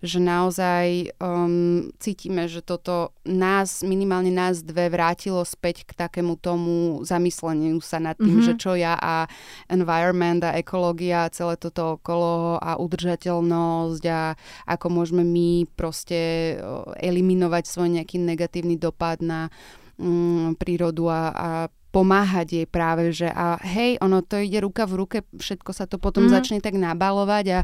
že naozaj um, cítime, že toto nás, minimálne nás dve, vrátilo späť k takému tomu zamysleniu sa nad tým, Mhm. že čo ja a environment a ekológia, celé toto okolo a udržateľnosť a ako môžeme my proste eliminovať svoj nejaký negatívny dopad na mm, prírodu a, a pomáhať jej práve, že a hej, ono to ide ruka v ruke, všetko sa to potom Mhm. mm. začne tak nabalovať a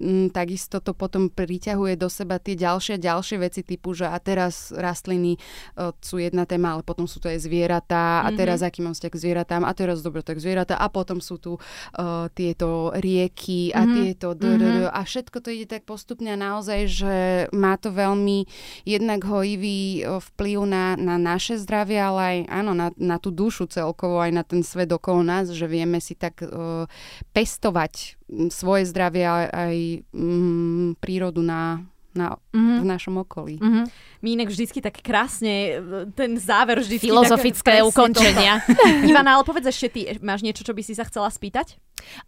mm, takisto to potom priťahuje do seba tie ďalšie ďalšie veci typu, že a teraz rastliny uh, sú jedna téma, ale potom sú to aj zvieratá a Mhm. teraz aký mám vzťah k zvieratám a teraz dobre, tak zvieratá a potom sú tu uh, tieto rieky a Mhm. tieto drr, a všetko to ide tak postupne a naozaj, že má to veľmi jednak hojivý vplyv na, na naše zdravie, ale aj áno, na, na tú dušu celkovo, aj na ten svet okolo nás, že vieme si tak uh, pestovať svoje zdravie a aj mm, prírodu na, na, Mhm. v našom okolí. Mhm. My inak vždycky tak krásne, e, ten záver vždycky... Filozofické [laughs] tak, ukončenia. Ivana, ale povedz ešte ty, máš niečo, čo by si sa chcela spýtať?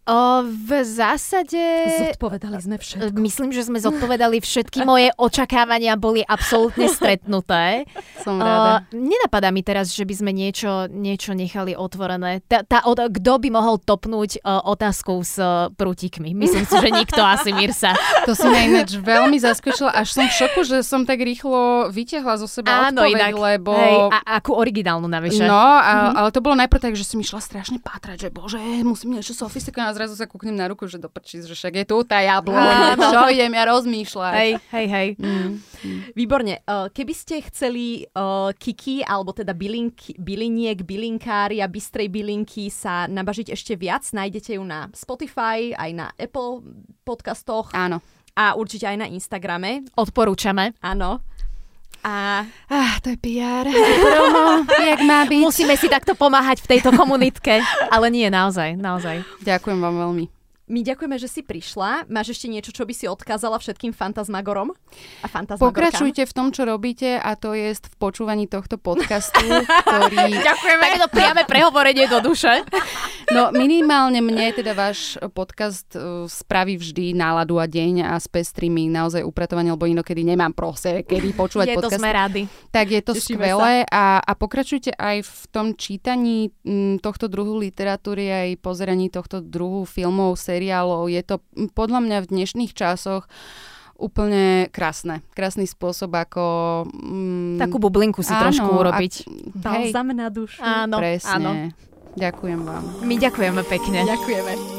O, v zásade... Zodpovedali sme všetko. Myslím, že sme zodpovedali všetky moje očakávania boli absolútne stretnuté. Som rada. nenapadá mi teraz, že by sme niečo, niečo nechali otvorené. Tá, tá, od, kto by mohol topnúť uh, otázkou s uh, prútikmi? Myslím si, že nikto asi, Mirsa. To si ma ináč veľmi zaskočila, až som v šoku, že som tak rýchlo vytiahla zo seba Áno, odpoveď, inak. lebo... Hej, a akú originálnu navyše. No, a, ale to bolo najprv tak, že som išla strašne pátrať, že bože, musím niečo sofistikované a zrazu sa kúknem na ruku, že doprčí, že však je tu tá jabloň, [laughs] čo idem ja rozmýšľať. Hej, hej, hej. Mm. Výborne. Uh, Keby ste chceli uh, Kiki, alebo teda bylinky, byliniek, bylinkári a bystrej bylinky sa nabažiť ešte viac, nájdete ju na Spotify, aj na Apple podcastoch Áno. a určite aj na Instagrame. Odporúčame. Áno. A Ah, to je PR. Promo, jak má byť. Musíme si takto pomáhať v tejto komunitke. Ale nie, naozaj, naozaj. Ďakujem vám veľmi. My ďakujeme, že si prišla. Máš ešte niečo, čo by si odkázala všetkým fantasmagorom a fantasmagorkám? Pokračujte v tom, čo robíte a to je v počúvaní tohto podcastu, ktorý... [laughs] Ďakujeme. Takéto priame prehovorenie do duše. [laughs] No minimálne mne teda váš podcast uh, spraví vždy náladu a deň a spestrí mi naozaj upratovanie, lebo inokedy nemám proste, kedy počúvať Je to podcast. sme rady. Tak je to Tešíme skvelé a, a pokračujte aj v tom čítaní m, tohto druhu literatúry, aj pozeraní tohto druhu filmov, seriálov. Je to podľa mňa v dnešných časoch úplne krásne. Krásny spôsob, ako... Mm, Takú bublinku si áno, trošku urobiť. Balzam na dušu. Áno, presne. áno. Ďakujem vám. My ďakujeme pekne. Ďakujeme.